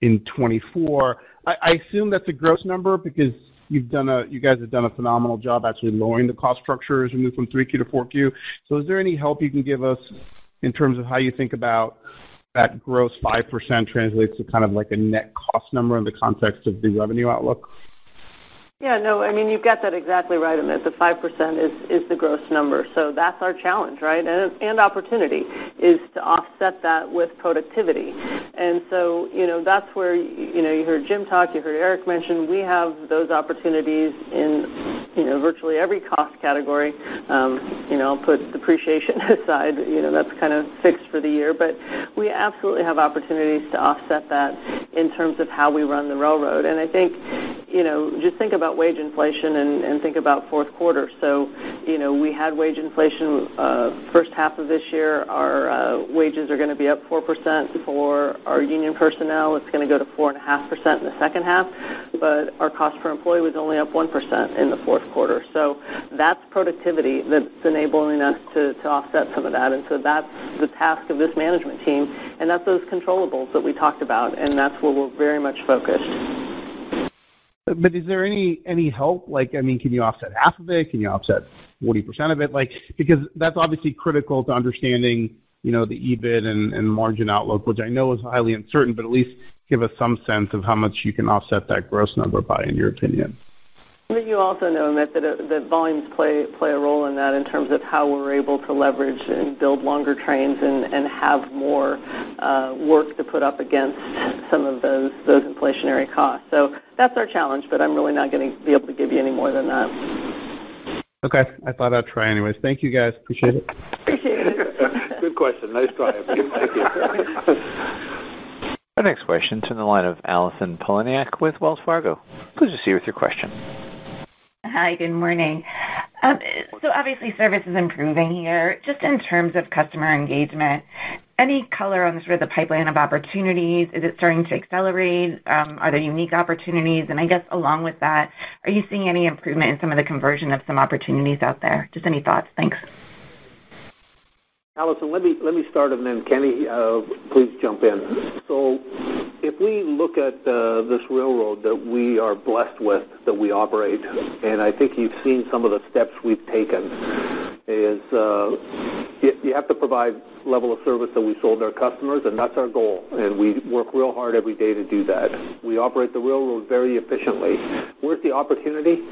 in 2024. I assume that's a gross number because you've done a you guys have done a phenomenal job actually lowering the cost structure as we move from 3Q to 4Q. So is there any help you can give us in terms of how you think about that gross 5% translates to kind of like a net cost number in the context of the revenue outlook? Yeah, no, I mean, you've got that exactly right, Amit. The 5% is, is the gross number. So that's our challenge, right? And, and opportunity is to offset that with productivity. And so, you know, that's where, you know, you heard Jim talk, you heard Eric mention, we have those opportunities in, you know, virtually every cost category. Um, you know, I'll put depreciation *laughs* aside, you know, that's kind of fixed for the year, but we absolutely have opportunities to offset that in terms of how we run the railroad. And I think, you know, just think about wage inflation and, and think about fourth quarter. So, you know, we had wage inflation uh, first half of this year. Our uh, wages are going to be up 4% for our union personnel. It's going to go to 4.5% in the second half, but our cost per employee was only up 1% in the fourth quarter. So that's productivity that's enabling us to, offset some of that. And so that's the task of this management team, and that's those controllables that we talked about, and that's where we're very much focused. But is there any help? Like, I mean, can you offset half of it? Can you offset forty percent of it? Like, because that's obviously critical to understanding, you know, the EBIT and, margin outlook, which I know is highly uncertain, but at least give us some sense of how much you can offset that gross number by, in your opinion. You also know, Amit, that, uh, that volumes play play a role in that in terms of how we're able to leverage and build longer trains and, and have more uh, work to put up against some of those those inflationary costs. So that's our challenge, but I'm really not going to be able to give you any more than that. Okay, I thought I'd try anyways. Thank you guys. Appreciate it. Appreciate it. *laughs* Good question. Nice try. Thank you. *laughs* Our next question is from the line of Allison Poliniak with Wells Fargo. Please proceed with your question. Hi, good morning. Um, so obviously service is improving here. Just in terms of customer engagement, any color on sort of the pipeline of opportunities? Is it starting to accelerate? Um, are there unique opportunities? And I guess along with that, are you seeing any improvement in some of the conversion of some opportunities out there? Just any thoughts? Thanks. Allison, let me let me start, and then Kenny, uh, please jump in. So, if we look at uh, this railroad that we are blessed with, that we operate, and I think you've seen some of the steps we've taken, is uh, you, have to provide level of service that we sold our customers, and that's our goal. And we work real hard every day to do that. We operate the railroad very efficiently. Where's the opportunity?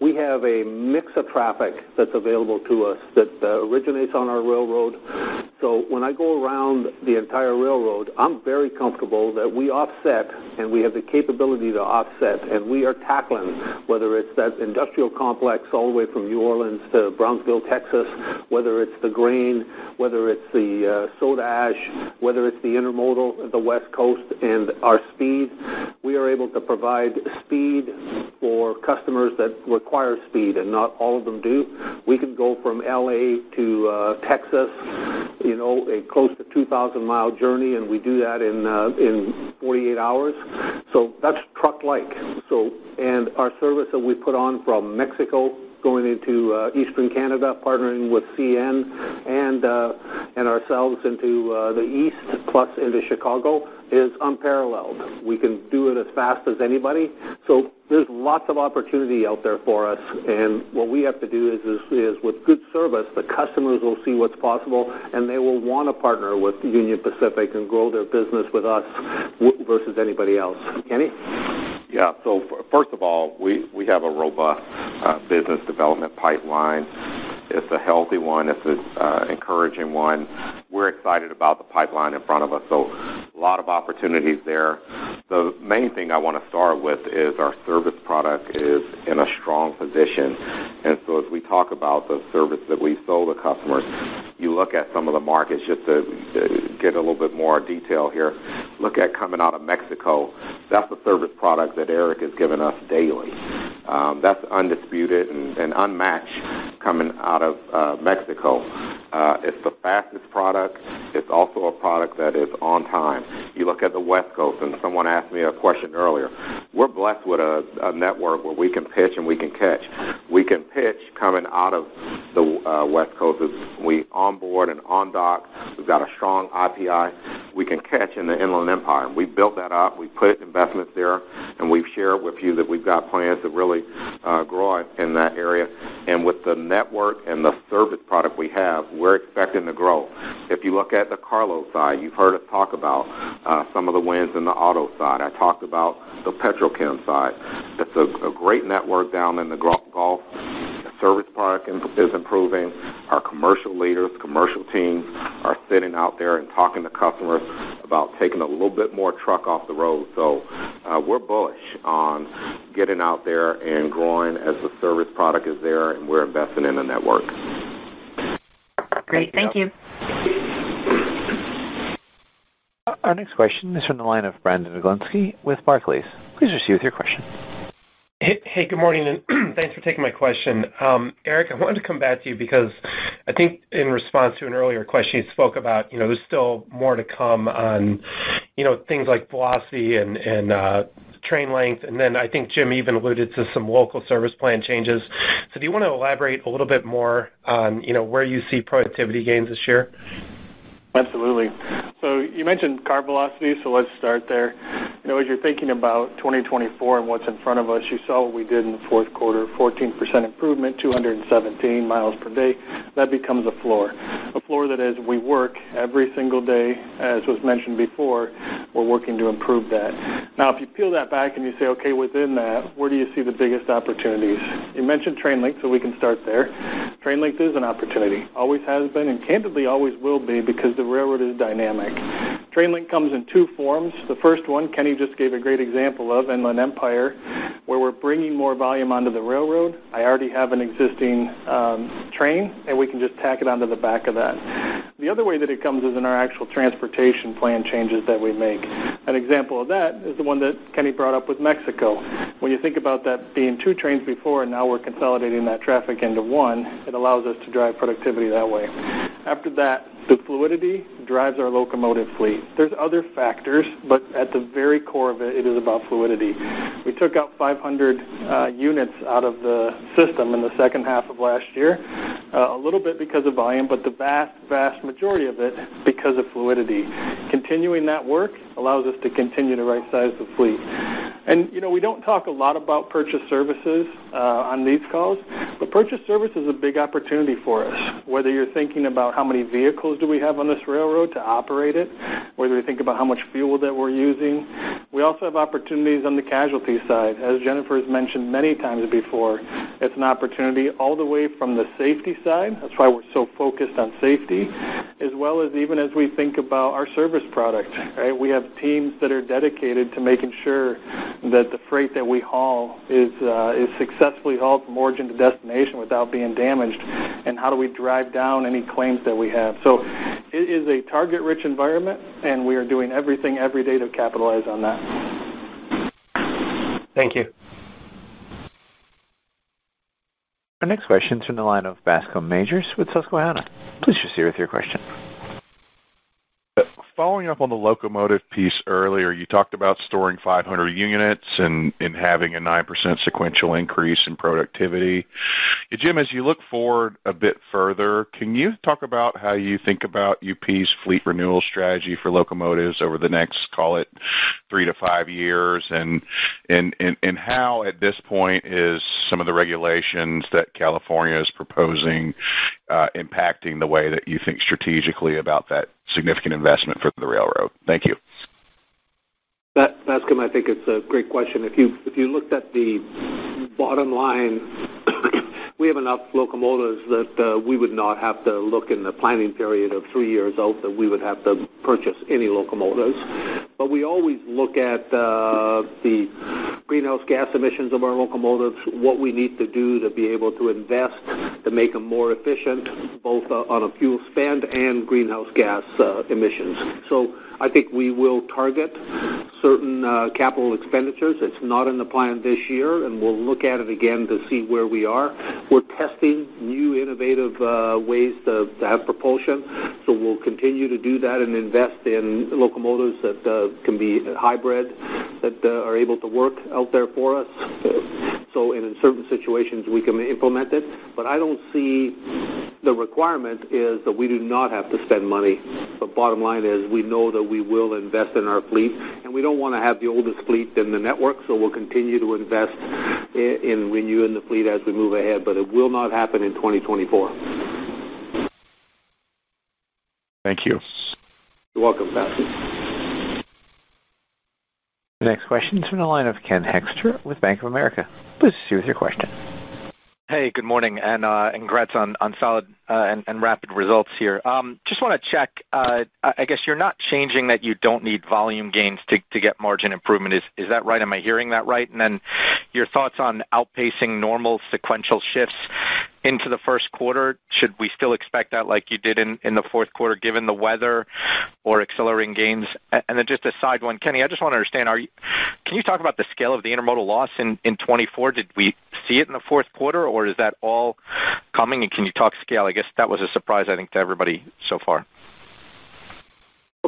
We have a mix of traffic that's available to us that originates on our railroad. So when I go around the entire railroad, I'm very comfortable that we offset and we have the capability to offset, and we are tackling whether it's that industrial complex all the way from New Orleans to Brownsville, Texas, whether it's the grain, whether it's the uh, soda ash, whether it's the intermodal at the West Coast, and our speed. We are able to provide speed for customers that require speed, and not all of them do. We can go from LA to uh, Texas, you know, a close to 2,000 mile journey, and we do that in uh, in 48 hours. So that's truck-like. So, and our service that we put on from Mexico going into uh, eastern Canada, partnering with CN and uh, and ourselves into uh, the east, plus into Chicago, is unparalleled. We can do it as fast as anybody. So there's lots of opportunity out there for us, and what we have to do is, is, is with good service, the customers will see what's possible, and they will want to partner with Union Pacific and grow their business with us versus anybody else. Kenny? Yeah. So first of all, we we have a robust uh, business development pipeline. It's a healthy one. It's an uh, encouraging one. We're excited about the pipeline in front of us. So a lot of opportunities there. The main thing I want to start with is our service product is in a strong position. And so as we talk about the service that we sold to customers, you look at some of the markets just to get a little bit more detail here. Look at coming out of Mexico. That's the service product that Eric has given us daily. Um, that's undisputed and, and unmatched coming out of uh, Mexico. Uh, it's the fastest product. It's also a product that is on time. You look at the West Coast, and someone asked me a question earlier. We're blessed with a, a network where we can pitch and we can catch. We can pitch coming out of the uh, West Coast. We onboard and on dock. We've got a strong IPI. We can catch in the Inland Empire. We built that up. We put investments there, and we've shared with you that we've got plans to really uh, grow in that area. And with the network and the service product we have, we're expecting to grow. If you look at the carload side, you've heard us talk about uh, some of the wins in the auto side. I talked about the petrochem side. It's a, a great network down in the Gulf. The service product is improving. Our commercial leaders, commercial teams are sitting out there and talking to customers about taking a little bit more truck off the road. So uh, we're bullish on getting out there and growing as the service product is there, and we're investing in the network. Great. Thank you. Our next question is from the line of Brandon Oglenski with Barclays. Please proceed with your question. Hey, good morning, and *clears throat* thanks for taking my question. Um, Eric, I wanted to come back to you because I think in response to an earlier question, you spoke about, you know, there's still more to come on, you know, things like velocity and uh, train length. And then I think Jim even alluded to some local service plan changes. So do you want to elaborate a little bit more on, you know, where you see productivity gains this year? Absolutely. So you mentioned car velocity, so let's start there. You know, as you're thinking about 2024 and what's in front of us, you saw what we did in the fourth quarter, 14% improvement, 217 miles per day. That becomes a floor. A floor that as we work every single day, as was mentioned before, we're working to improve that. Now, if you peel that back and you say, okay, within that, where do you see the biggest opportunities? You mentioned train length, so we can start there. Train length is an opportunity, always has been, and candidly always will be because the railroad is dynamic. Train length comes in two forms. The first one, Kenny just gave a great example of, Inland Empire, where we're bringing more volume onto the railroad. I already have an existing um, train, and we can just tack it onto the back of that. The other way that it comes is in our actual transportation plan changes that we make. An example of that is the one that Kenny brought up with Mexico. When you think about that being two trains before, and now we're consolidating that traffic into one, it allows us to drive productivity that way. After that, the fluidity drives our locomotive fleet. There's other factors, but at the very core of it, it is about fluidity. We took out 500 uh, units out of the system in the second half of last year, uh, a little bit because of volume, but the vast, vast majority of it because of fluidity. Continuing that work allows us to continue to right size the fleet. And you know, we don't talk a lot about purchase services uh, on these calls, but purchase service is a big opportunity for us. Whether you're thinking about how many vehicles do we have on this railroad to operate it, whether we think about how much fuel that we're using, we also have opportunities on the casualty side. As Jennifer has mentioned many times before, it's an opportunity all the way from the safety side. That's why we're so focused on safety, as well as even as we think about our service product. Right, we have teams that are dedicated to making sure that the freight that we haul is uh, is successfully hauled from origin to destination without being damaged, and how do we drive down any claims that we have? So, it is a target-rich environment, and we are doing everything every day to capitalize on that. Thank you. Our next question is from the line of Bascome Majors with Susquehanna. Please proceed with your question uh, following up on the locomotive piece earlier, you talked about storing 500 units and, having a 9% sequential increase in productivity. Jim, as you look forward a bit further, can you talk about how you think about UP's fleet renewal strategy for locomotives over the next, call it, three to five years, and how at this point is some of the regulations that California is proposing uh, impacting the way that you think strategically about that significant investment for the railroad? Thank you. Bascome, I think it's a great question. If you if you looked at the bottom line, *coughs* we have enough locomotives that uh, we would not have to look in the planning period of three years out that we would have to purchase any locomotives. But we always look at uh, the greenhouse gas emissions of our locomotives, what we need to do to be able to invest to make them more efficient, both uh, on a fuel spend and greenhouse gas uh, emissions. So I think we will target certain uh, capital expenditures. It's not in the plan this year, and we'll look at it again to see where we are. We're testing new innovative uh, ways to, to have propulsion, so we'll continue to do that and invest in locomotives that uh, can be hybrid, that uh, are able to work out there for us. So in certain situations we can implement it, but I don't see the requirement is that we do not have to spend money. But bottom line is we know that we will invest in our fleet, and we don't want to have the oldest fleet in the network, so we'll continue to invest in, in renewing the fleet as we move ahead, but it will not happen in 2024. Thank you. You're welcome, Patrick. Next question is from the line of Ken Hoexter with Bank of America. Please proceed with your question. Hey, good morning, and uh, congrats on solid uh, and, rapid results here. Um, just want to check. Uh, I guess you're not changing that you don't need volume gains to get margin improvement. Is is that right? Am I hearing that right? And then your thoughts on outpacing normal sequential shifts into the first quarter? Should we still expect that like you did in the fourth quarter, given the weather or accelerating gains? And then just a side one, Kenny, I just want to understand, can you talk about the scale of the intermodal loss in in 24? Did we see it in the fourth quarter, or is that all coming? And can you talk scale? I guess that was a surprise, I think, to everybody so far.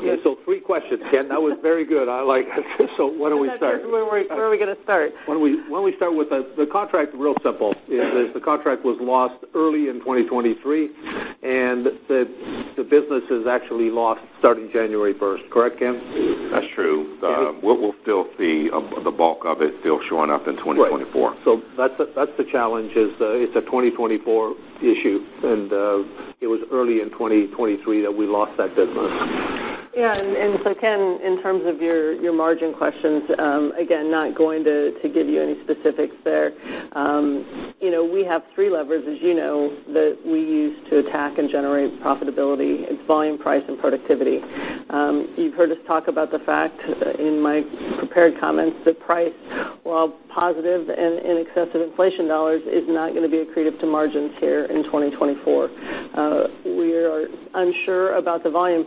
Okay, so three questions, Ken. That was very good. I like it. *laughs* So why don't we start? Where, where, where are we going to start? When we when we start with the, the contract, real simple. Is, is the contract was lost early in 2023, and the the business is actually lost starting January 1st. Correct, Ken? That's true. Uh, we'll, we'll still see uh, the bulk of it still showing up in 2024. Right. So that's the, that's the challenge. Is uh, it's a 2024 issue, and uh, it was early in 2023 that we lost that business. Yeah, and, and so Ken, in terms of your, margin questions, um, again, not going to, to give you any specifics there. Um, you know, we have three levers, as you know, that we use to attack and generate profitability. It's volume, price, and productivity. Um, you've heard us talk about the fact uh, in my prepared comments that price, while positive and in excess of inflation dollars, is not going to be accretive to margins here in 2024. Uh, we are unsure about the volume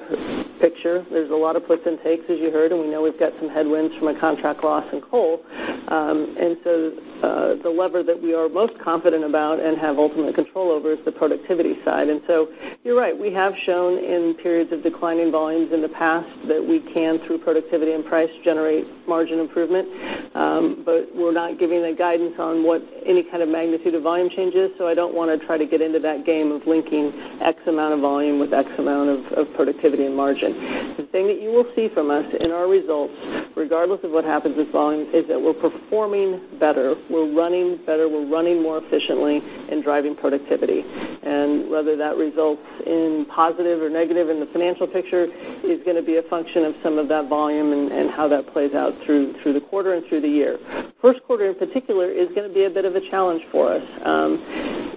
picture there's a lot of puts and takes, as you heard, and we know we've got some headwinds from a contract loss in coal. Um, and so uh, the lever that we are most confident about and have ultimate control over is the productivity side. And so you're right, we have shown in periods of declining volumes in the past that we can, through productivity and price, generate margin improvement. Um, but we're not giving the guidance on what any kind of magnitude of volume change is, so I don't want to try to get into that game of linking X amount of volume with X amount of productivity and margin. The thing that you will see from us in our results, regardless of what happens with volume, is that we're performing better, we're running better, we're running more efficiently, and driving productivity. And whether that results in positive or negative in the financial picture is going to be a function of some of that volume and, how that plays out through through the quarter and through the year. First quarter in particular is going to be a bit of a challenge for us. Um,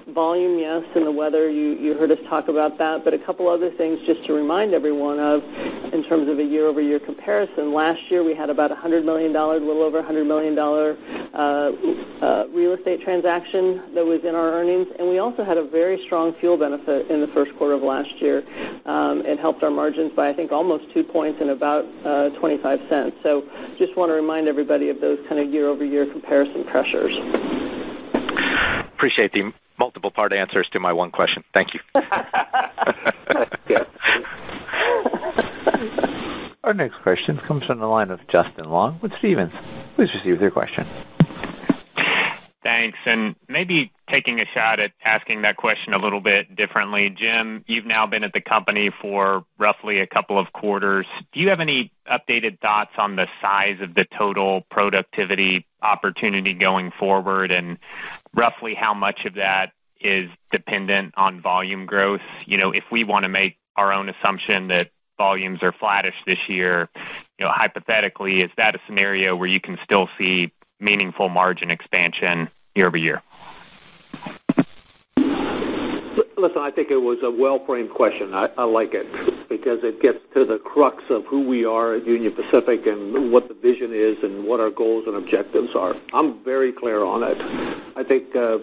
volume, yes, and the weather, you heard us talk about that, but a couple other things just to remind everyone of in terms of a year-over-year comparison. Last year we had about $100 million, a little over $100 million uh, uh, real estate transaction that was in our earnings, and we also had a very strong fuel benefit in the first quarter of last year. Um, it helped our margins by, I think, almost two points and about uh, 25 cents. So just want to remind everybody of those kind of year-over-year comparison pressures. Appreciate the multiple part answers to my one question. Thank you. *laughs* *laughs* Our next question comes from the line of Justin Long with Stephens. Please proceed with your question. Thanks. And maybe taking a shot at asking that question a little bit differently. Jim, you've now been at the company for roughly a couple of quarters. Do you have any updated thoughts on the size of the total productivity opportunity going forward and roughly how much of that is dependent on volume growth? You know, if we want to make our own assumption that volumes are flattish this year, you know, hypothetically, is that a scenario where you can still see meaningful margin expansion year-over-year? Listen, I think it was a well-framed question. I, like it because because it gets to the crux of who we are at Union Pacific and what the vision is and what our goals and objectives are. I'm very clear on it. I think uh,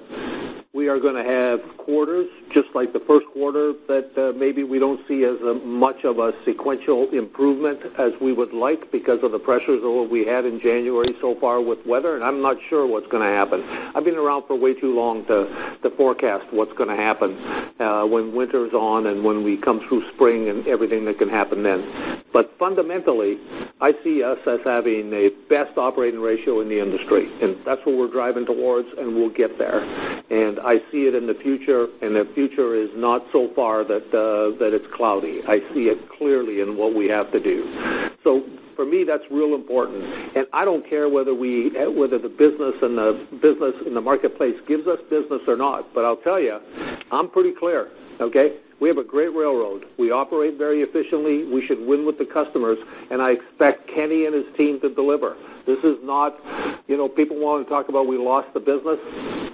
we are going to have quarters, just like the first quarter, that uh, maybe we don't see as a, much of a sequential improvement as we would like because of the pressures of what we had in January so far with weather, and I'm not sure what's going to happen. I've been around for way too long to, to forecast what's going to happen uh, when winter's on and when we come through spring and everything that can happen then. But fundamentally, I see us as having a best operating ratio in the industry, and that's what we're driving towards, and we'll get there. And I see it in the future, and the future is not so far that uh, that it's cloudy. I see it clearly in what we have to do. So for me, that's real important. And I don't care whether we whether the business and the business in the marketplace gives us business or not. But I'll tell you, I'm pretty clear. Okay, we have a great railroad. We operate very efficiently. We should win with the customers, and I expect Kenny and his team to deliver. This is not, you know, people want to talk about we lost the business.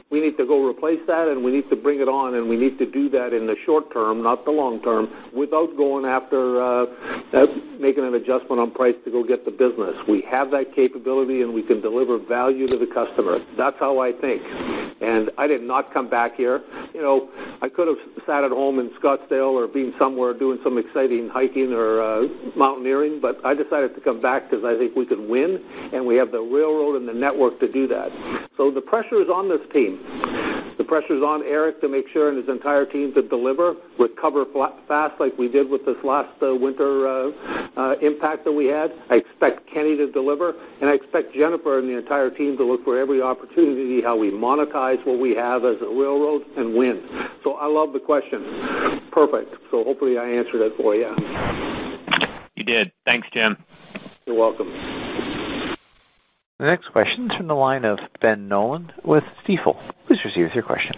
We need to go replace that, and we need to bring it on, and we need to do that in the short term, not the long term, without going after uh, uh, making an adjustment on price to go get the business. We have that capability, and we can deliver value to the customer. That's how I think. And I did not come back here. You know, I could have sat at home in Scottsdale or been somewhere doing some exciting hiking or uh, mountaineering, but I decided to come back because I think we can win and we have the railroad and the network to do that. So the pressure is on this team. The pressure is on Eric to make sure and his entire team to deliver, recover fast like we did with this last uh, winter uh, uh, impact that we had. I expect Kenny to deliver, and I expect Jennifer and the entire team to look for every opportunity how we monetize what we have as a railroad and win. So I love the question. Perfect. So hopefully I answered it for you. You did. Thanks, Jim. You're welcome. The next question is from the line of Ben Nolan with Stifel. Please proceed with your question.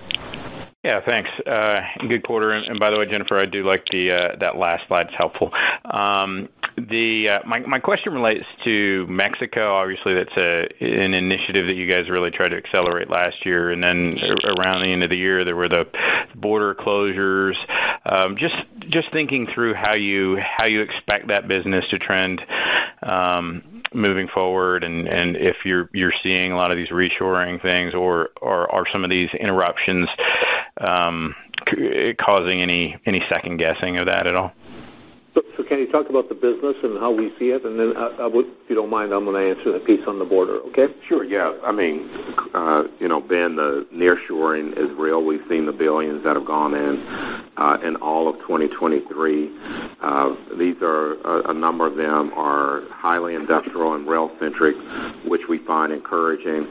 Yeah, thanks. Uh, good quarter. And, by the way, Jennifer, I do like uh, that last slide. It's helpful. Um, uh, my question relates to Mexico. Obviously, that's an initiative that you guys really tried to accelerate last year, and then around the end of the year, there were the border closures. Um, just just thinking through how you how you expect that business to trend. Moving forward, and if you're you're seeing a lot of these reshoring things, or are some of these interruptions um, causing any second guessing of that at all? So, can you talk about the business and how we see it, and then I, I would, if you don't mind, I'm going to answer the piece on the border. Okay? Sure. Yeah. I mean, uh, you know, Ben, the nearshoring is real. We've seen the billions that have gone in uh, in all of 2023. Uh, these are a, a number of them are highly industrial and rail centric, which we find encouraging.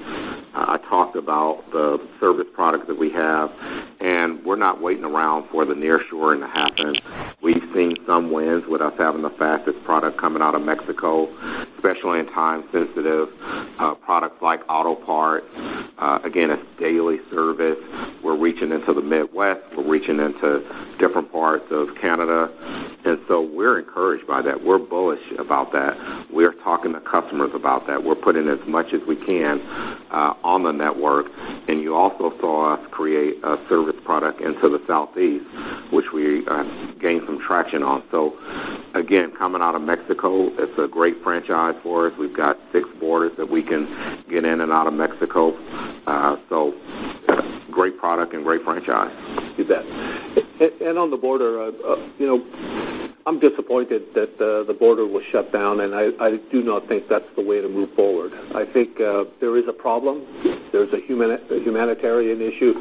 Uh, I talked about the service product that we have, and we're not waiting around for the nearshoring to happen. We've seen some wins with us having the fastest product coming out of Mexico, especially in time-sensitive uh, products like auto parts. Uh, again, it's daily service. We're reaching into the Midwest. We're reaching into different parts of Canada. And so we're encouraged by that. We're bullish about that. We're talking to customers about that. We're putting as much as we can uh, on the network. And you also saw us create a service product into the Southeast, which we uh, gained some traction on. So again, coming out of Mexico, it's a great franchise for us. We've got six borders that we can get in and out of Mexico. Uh, so, uh, great product and great franchise. You bet. And on the border, uh, uh, you know, I'm disappointed that uh, the border was shut down, and I, I do not think that's the way to move forward. I think uh, there is a problem. There's a, human, a humanitarian issue.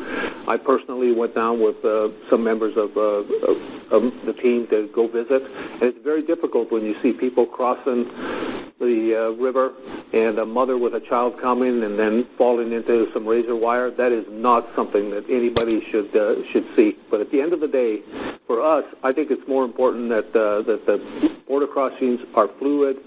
I personally went down with uh, some members of, uh, of, the team to go visit, and it's very difficult when you see people crossing the uh, river and a mother with a child coming and then falling into some razor wire. That is not something that anybody should uh, should see. But at the end of the day, for us, I think it's more important that that the border crossings are fluid,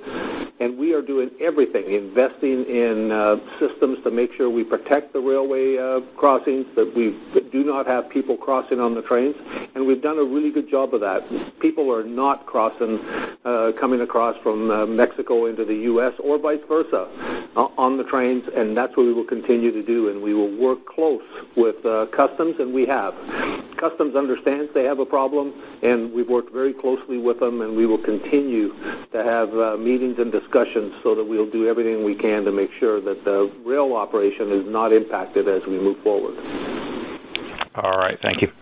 and we are doing everything, investing in uh, systems to make sure we protect the railway uh, crossings, that we do not have people crossing on the trains, and we've done a really good job of that. People are not crossing, uh, coming across from uh, Mexico into the U.S. or vice versa uh, on the trains, and that's what we will continue to do, and we will work close with uh, customs, and we have Customs understands they have a problem, and we've worked very closely with them, and we will continue to have uh, meetings and discussions so that we'll do everything we can to make sure that the rail operation is not impacted as we move forward. All right. Thank you.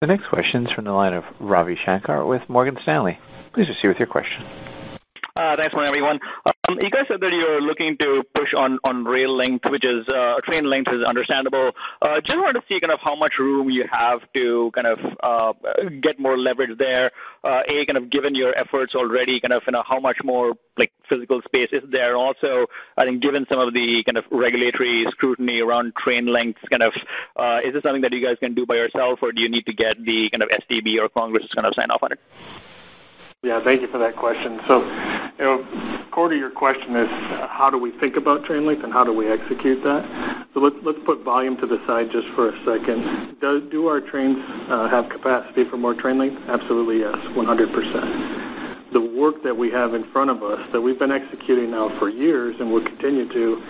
The next question is from the line of Ravi Shankar with Morgan Stanley. Please proceed with your question. Uh, thanks, morning, everyone. Um, you guys said that you're looking to push on, rail length, which is uh, train length is understandable. Uh, just wanted to see kind of how much room you have to kind of get more leverage there. A kind of given your efforts already, kind of you know how much more like physical space is there. Also, I think given some of the kind of regulatory scrutiny around train lengths, kind of is this something that you guys can do by yourself, or do you need to get the kind of STB or Congress to kind of sign off on it? Yeah, thank you for that question. So, you know, core to your question is uh, how do we think about train length and how do we execute that? So let's let's put volume to the side just for a second. Do, do our trains uh, have capacity for more train length? Absolutely yes, 100 percent the work that we have in front of us that we've been executing now for years and will continue to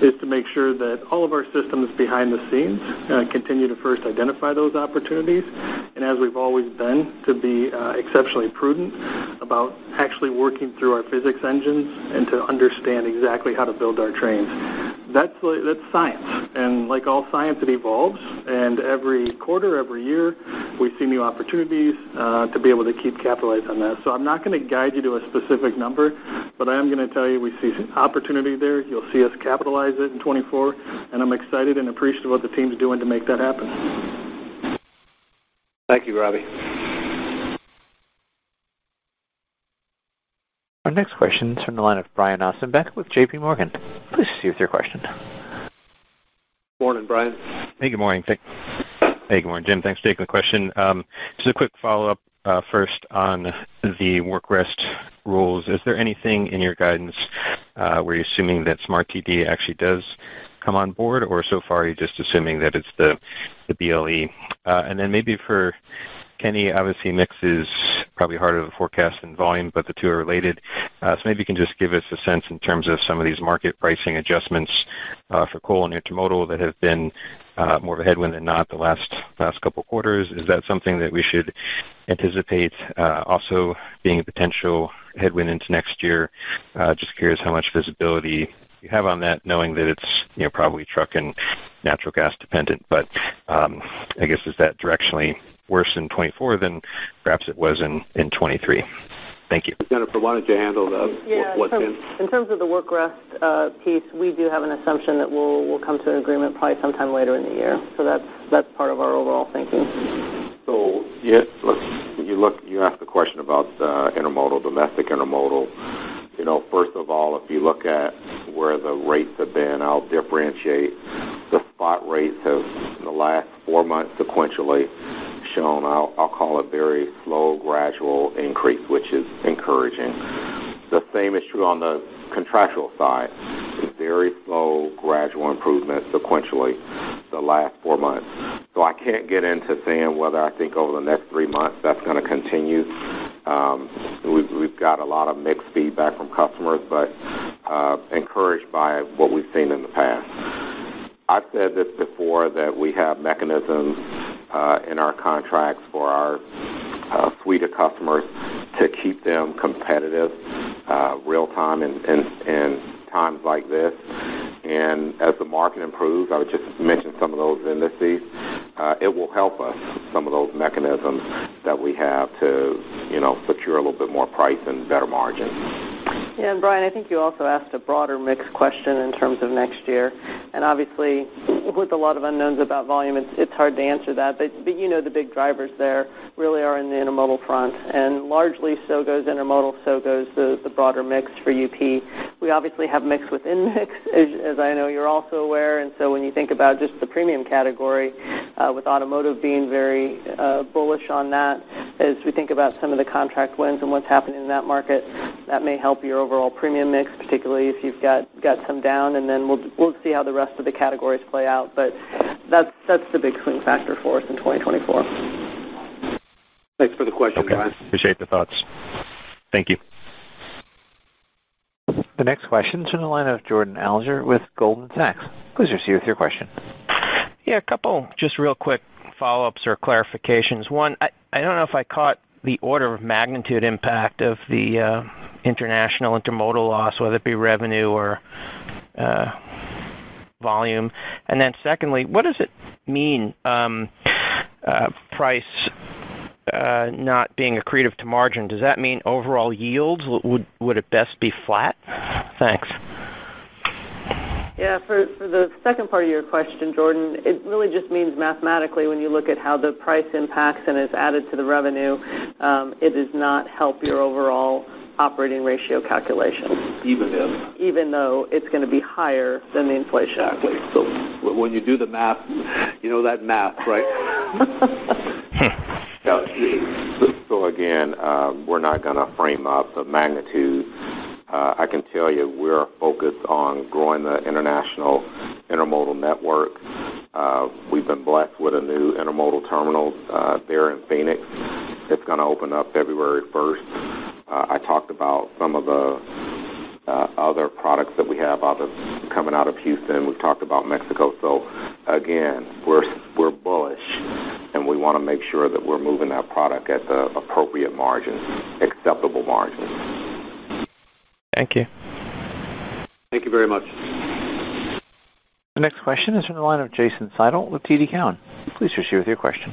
is to make sure that all of our systems behind the scenes uh, continue to first identify those opportunities. And as we've always been to be uh, exceptionally prudent about actually working through our physics engines and to understand exactly how to build our trains that's that's science, and like all science, it evolves. And every quarter, every year, we see new opportunities uh, to be able to keep capitalizing on that. So I'm not going to guide you to a specific number, but I am going to tell you we see opportunity there. You'll see us capitalize it in 24, and I'm excited and appreciative of what the team's doing to make that happen. Thank you, Robbie. Our next question is from the line of Brian Ossenbeck with J.P. Morgan. Please proceed with your question. Morning, Brian. Hey, good morning. Hey, good morning, Jim. Thanks for taking the question. Um, just a quick follow-up uh, first on the work rest rules. Is there anything in your guidance uh, where you're assuming that Smart TD actually does come on board, or so far you're just assuming that it's the the BLE? Uh, and then maybe for Kenny, obviously mix is probably harder to forecast than volume, but the two are related. Uh, so maybe you can just give us a sense in terms of some of these market pricing adjustments uh, for coal and intermodal that have been uh, more of a headwind than not the last couple quarters. Is that something that we should anticipate also being a potential headwind into next year? Just curious how much visibility you have on that, knowing that it's, you know, probably truck and natural gas dependent. But um, I guess, is that directionally worse in 24 than perhaps it was in in 23? Thank you. Jennifer, why don't you handle the, yeah, what's in, in? In terms of the work rest uh, piece, we do have an assumption that we'll we'll come to an agreement probably sometime later in the year. So that's that's part of our overall thinking. So yeah, look, you look, you asked the question about uh, intermodal, domestic intermodal. You know, first of all, if you look at where the rates have been, I'll differentiate. The spot rates have, in the last four months sequentially, shown, I'll, I'll call it very slow, gradual increase, which is encouraging. The same is true on the contractual side. Very slow, gradual improvement sequentially the last four months. So I can't get into saying whether I think over the next three months that's going to continue. Um, we've, we've got a lot of mixed feedback from customers, but uh, encouraged by what we've seen in the past. I've said this before that we have mechanisms uh, in our contracts for our uh, suite of customers to keep them competitive uh, real time in times like this. And as the market improves, I would just mention some of those indices. Uh, it will help us, some of those mechanisms that we have to, you know, secure a little bit more price and better margins. Yeah, and Brian, I think you also asked a broader mix question in terms of next year. And obviously, with a lot of unknowns about volume, it's, it's hard to answer that. But, but you know the big drivers there really are in the intermodal front. And largely so goes intermodal, so goes the, the broader mix for UP. We obviously have mix within *laughs* mix, as, as I know you're also aware. And so when you think about just the premium category, uh, with automotive being very uh, bullish on that, as we think about some of the contract wins and what's happening in that market, that may help your overall premium mix, particularly if you've got got some down, and then we'll we'll see how the rest of the categories play out. But that's that's the big swing factor for us in 2024. Thanks for the question, okay. Brian. Appreciate the thoughts. Thank you. The next question is from the line of Jordan Alliger with Goldman Sachs. Please proceed with your question. Yeah, a couple just real quick follow-ups or clarifications. One, I don't know if I caught the order of magnitude impact of the uh, international intermodal loss, whether it be revenue or uh, volume. And then secondly, what does it mean, um, uh, price not being accretive to margin? Does that mean overall yields would at best be flat? Thanks. Yeah. For the second part of your question, Jordan, it really just means mathematically, when you look at how the price impacts and is added to the revenue, um, it does not help your overall operating ratio calculation. Even if? Even though it's gonna be higher than the inflation. Exactly. When you do the math, you know that math, right? *laughs* So again, uh, we're not gonna frame up the magnitude. I can tell you we're focused on growing the international intermodal network. Uh, We've been blessed with a new intermodal terminal uh, there in Phoenix. It's gonna open up February first. Uh, I talked about some of the uh, other products that we have coming out of Houston. We've talked about Mexico. So again, we're we're bullish, and we wanna make sure that we're moving that product at the appropriate margins, acceptable margins. Thank you. Thank you very much. The next question is from the line of Jason Seidl with TD Cowen. Please proceed with your question.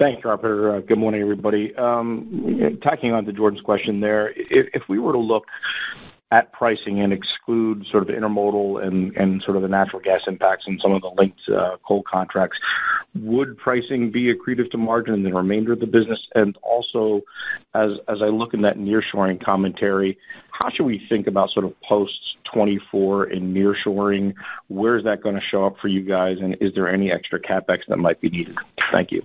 Thanks, operator. Uh, good morning, everybody. Um, Tacking on to Jordan's question there, if we were to look at pricing and exclude sort of intermodal and sort of the natural gas impacts and some of the linked uh, coal contracts, would pricing be accretive to margin in the remainder of the business? And also, as as I look in that nearshoring commentary, how should we think about sort of post 2024 in nearshoring? Where is that gonna show up for you guys, and is there any extra CapEx that might be needed? Thank you.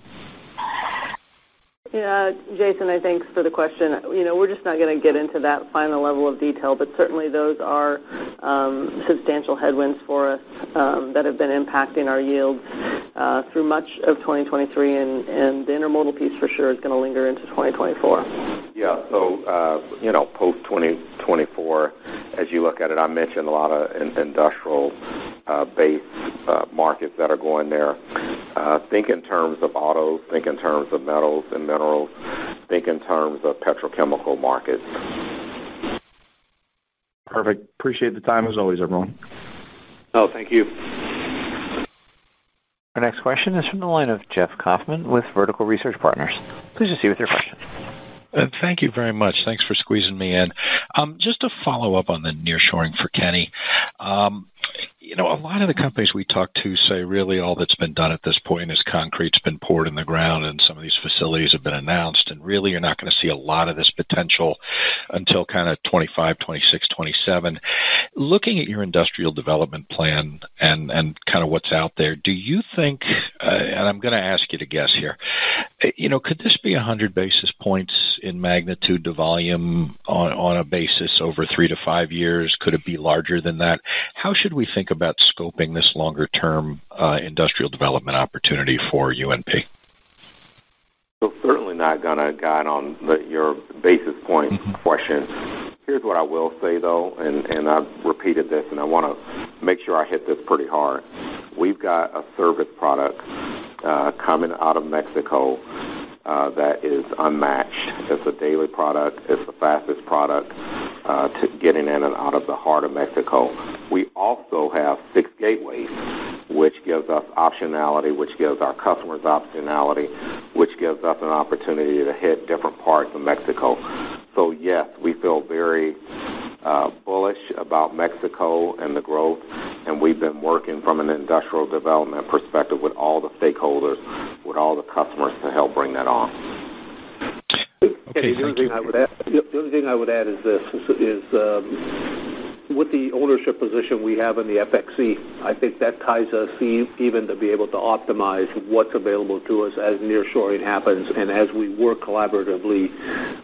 Yeah. Jason, I thanks for the question. You know, we're just not gonna get into that final level of detail, but certainly those are um, substantial headwinds for us um, that have been impacting our yields uh, through much of 2023, and the intermodal piece for sure is gonna linger into 2024. Yeah. So, uh, you know, post 2024, as you look at it, I mentioned a lot of industrial uh, base markets that are going there. Think in terms of autos, think in terms of metals and minerals, think in terms of petrochemical markets. Perfect. Appreciate the time as always, everyone. Oh, thank you. Our next question is from the line of Jeff Kauffman with Vertical Research Partners. Please proceed with your question. Uh, thank you very much. Thanks for squeezing me in. Um, just to follow up on the nearshoring for Kenny. Um, You know, a lot of the companies we talk to say really all that's been done at this point is concrete's been poured in the ground and some of these facilities have been announced, and really you're not gonna see a lot of this potential until kinda 25, 26, 27. Looking at your industrial development plan and and kinda what's out there, do you think, uh, and I'm gonna ask you to guess here, uh, you know, could this be 100 basis points in magnitude to volume on a basis over three to five years? Could it be larger than that? How should we think about scoping this longer term uh, industrial development opportunity for UNP? So certainly not gonna guide on your basis point mm-hmm. question. Here's what I will say, though, and I've repeated this, and I wanna make sure I hit this pretty hard. We've got a service product uh, coming out of Mexico Uh, that is unmatched. It's a daily product. It's the fastest product uh, to getting in and out of the heart of Mexico. We also have six gateways, which gives us optionality, which gives our customers optionality, which gives us an opportunity to hit different parts of Mexico. So yes, we feel very uh, bullish about Mexico and the growth, and we've been working from an industrial development perspective with all the stakeholders, with all the customers to help bring that on. Okay. Thank you. The only thing I would add is this, um, with the ownership position we have in the FXE, I think that ties us even to be able to optimize what's available to us as nearshoring happens and as we work collaboratively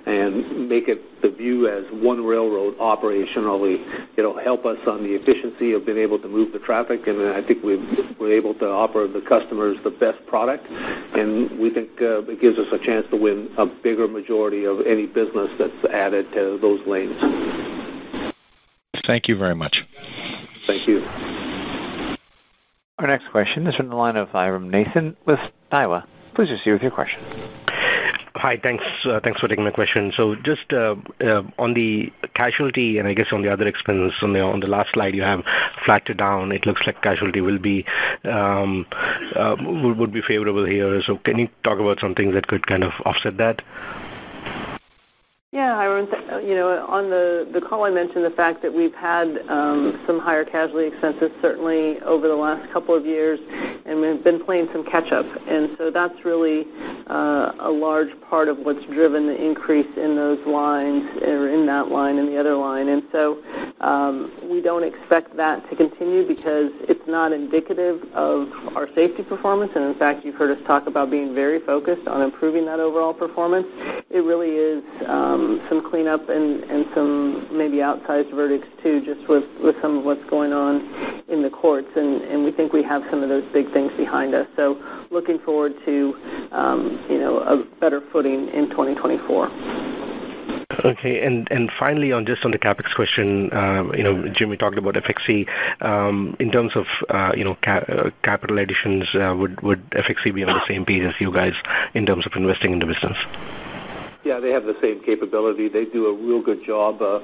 and make it the view as one railroad operationally. It'll help us on the efficiency of being able to move the traffic, and I think we're able to offer the customers the best product. And we think uh, it gives us a chance to win a bigger majority of any business that's added to those lanes. Thank you very much. Thank you. Our next question is from the line of Jairam Nathan with Daiwa. Please proceed with your question. Hi. Thanks uh, thanks for taking my question. So just uh, uh, on the casualty and I guess on the other expense on the last slide, you have flat to down. It looks like casualty um, would be favorable here. So can you talk about some things that could kind of offset that? Yeah, Jairam. You know, on the call, I mentioned the fact that we've had um, some higher casualty expenses certainly over the last couple of years, and we've been playing some catch up. And so that's really uh, a large part of what's driven the increase in those lines or in that line and the other line. And so um we don't expect that to continue because it's not indicative of our safety performance. And in fact, you've heard us talk about being very focused on improving that overall performance. It really is um, some cleanup and and some maybe outsized verdicts too, just with with some of what's going on in the courts. And and we think we have some of those big things behind us. So looking forward to, um, you know, a better footing in 2024. Okay. And and finally, on just on the CapEx question, uh, you know, Jim, you talked about FXE. Um, in terms of, uh, you know, uh, capital additions, would would FXE be on the same page as you guys in terms of investing in the business? Yeah, they have the same capability. They do a real good job. Uh,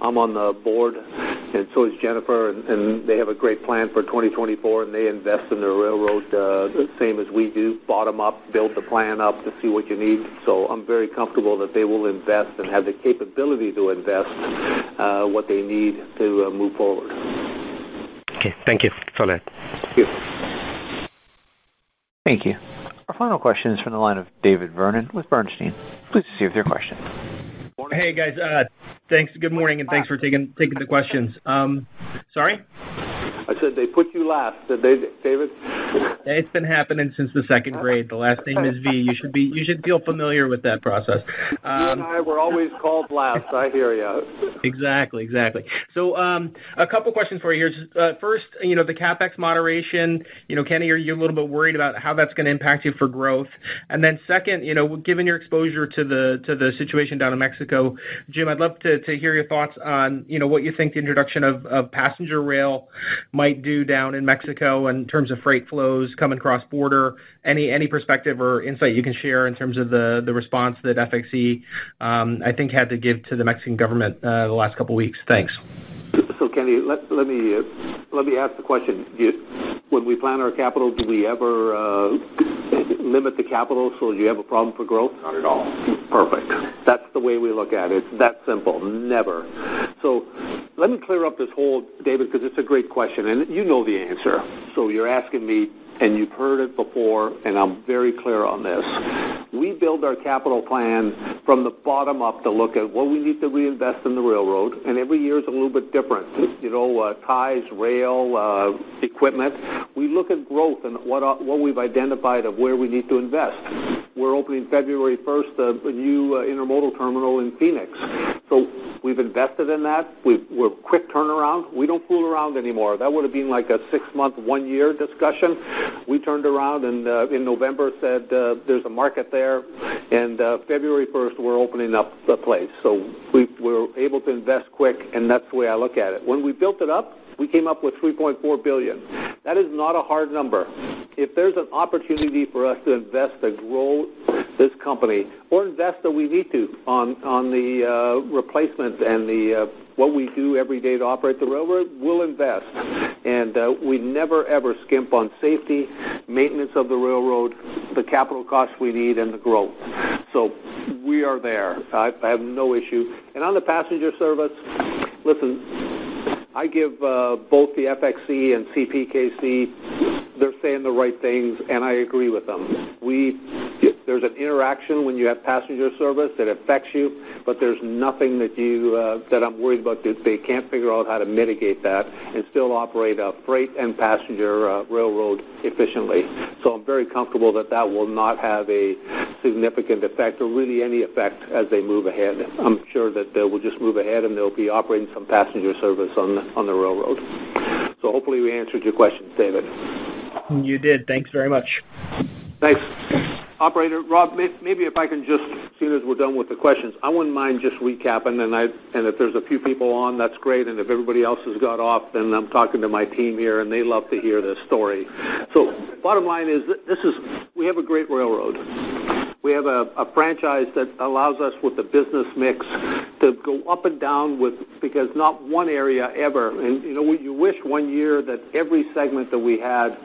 I'm on the board, and so is Jennifer, and they have a great plan for 2024, and they invest in the railroad, uh, the same as we do, bottom up, build the plan up to see what you need. So I'm very comfortable that they will invest and have the capability to invest, uh, what they need to move forward. Okay. Thank you. That's all Thank you. Thank you. Final question is from the line of David Vernon with Bernstein. Please proceed with your question. Hey, guys. Uh, thanks. Good morning, and thanks for taking the questions. Um, sorry? I said they put you last, did they, David? It's been happening since the second grade. The last name is V. You should be you should feel familiar with that process. You and I were always called last. I hear you. Exactly. Exactly. So um, a couple questions for you here. First, you know, the CapEx moderation, you know, Kenny, are you a little bit worried about how that's gonna impact you for growth? And then Second, you know, given your exposure to the to the situation down in Mexico, Jim, I'd love to hear your thoughts on, you know, what you think the introduction of passenger rail might do down in Mexico in terms of freight flows coming cross-border. Any perspective or insight you can share in terms of the response that FXE, um, I think, had to give to the Mexican government uh, the last couple weeks. Thanks. Kenny, let let me uh, let me ask the question. When we plan our capital, do we ever uh, limit the capital, so do you have a problem for growth? Not at all. Perfect. That's the way we look at it. It's that simple. Never. So let me clear up this whole, David, because it's a great question, and you know the answer. So you're asking me, and you've heard it before, and I'm very clear on this. We build our capital plan from the bottom up to look at what we need to reinvest in the railroad, and every year is a little bit different. You know, uh, ties, rail, uh, equipment. We look at growth and uh, what we've identified of where we need to invest. We're opening February first, a new intermodal terminal in Phoenix. So we've invested in that. We're quick turnaround. We don't fool around anymore. That would have been like a six-month, one-year discussion. We turned around and uh, in November said, uh, "There's a market there." And uh, February first, we're opening up the place. So we we're able to invest quick, and that's the way I look at it. When we built it up, we came up with 3.4 billion. That is not a hard number. If there's an opportunity for us to invest to grow this company or invest that we need to on on the uh, replacement and the uh, what we do every day to operate the railroad, we'll invest. And uh, we never, ever skimp on safety, maintenance of the railroad, the capital costs we need, and the growth. So we are there. I have no issue. And on the passenger service, listen, I give uh, both the FXE and CPKC, they're saying the right things, and I agree with them. We, There's an interaction when you have passenger service that affects you, but there's nothing that you uh, that I'm worried about that they can't figure out how to mitigate that and still operate a freight and passenger uh, railroad efficiently. So I'm very comfortable that that will not have a significant effect or really any effect as they move ahead. I'm sure that they will just move ahead, and they'll be operating some passenger service on on the railroad. So hopefully we answered your questions, David. You did. Thanks very much. Thanks. Operator, Rob, maybe if I can just, seeing as we're done with the questions, I wouldn't mind just recapping, and if there's a few people on, that's great, and if everybody else has got off, then I'm talking to my team here, and they love to hear this story. So bottom line is, this is we have a great railroad. We have a, a franchise that allows us with the business mix to go up and down with because not one area ever. And you know, you wish one year that every segment that we had,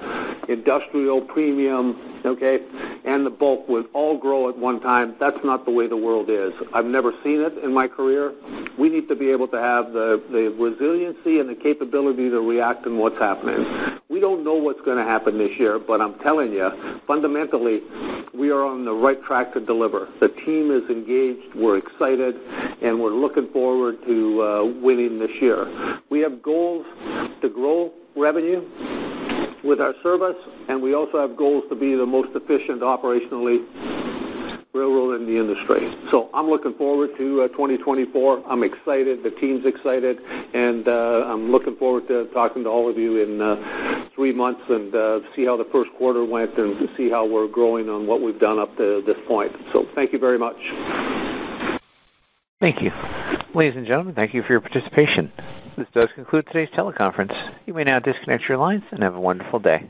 industrial, premium, okay, and the bulk would all grow at one time. That's not the way the world is. I've never seen it in my career. We need to be able to have the, the resiliency and the capability to react in what's happening. We don't know what's going to happen this year, but I'm telling you, fundamentally, we are on the right track to deliver. The team is engaged, we're excited, and we're looking forward to uh, winning this year. We have goals to grow revenue with our service, and we also have goals to be the most efficient operationally railroad in the industry. So I'm looking forward to uh, 2024. I'm excited. The team's excited, and uh, I'm looking forward to talking to all of you in uh, three months and uh, see how the first quarter went and see how we're growing on what we've done up to this point. So thank you very much. Thank you. Ladies and gentlemen, thank you for your participation. This does conclude today's teleconference. You may now disconnect your lines and have a wonderful day.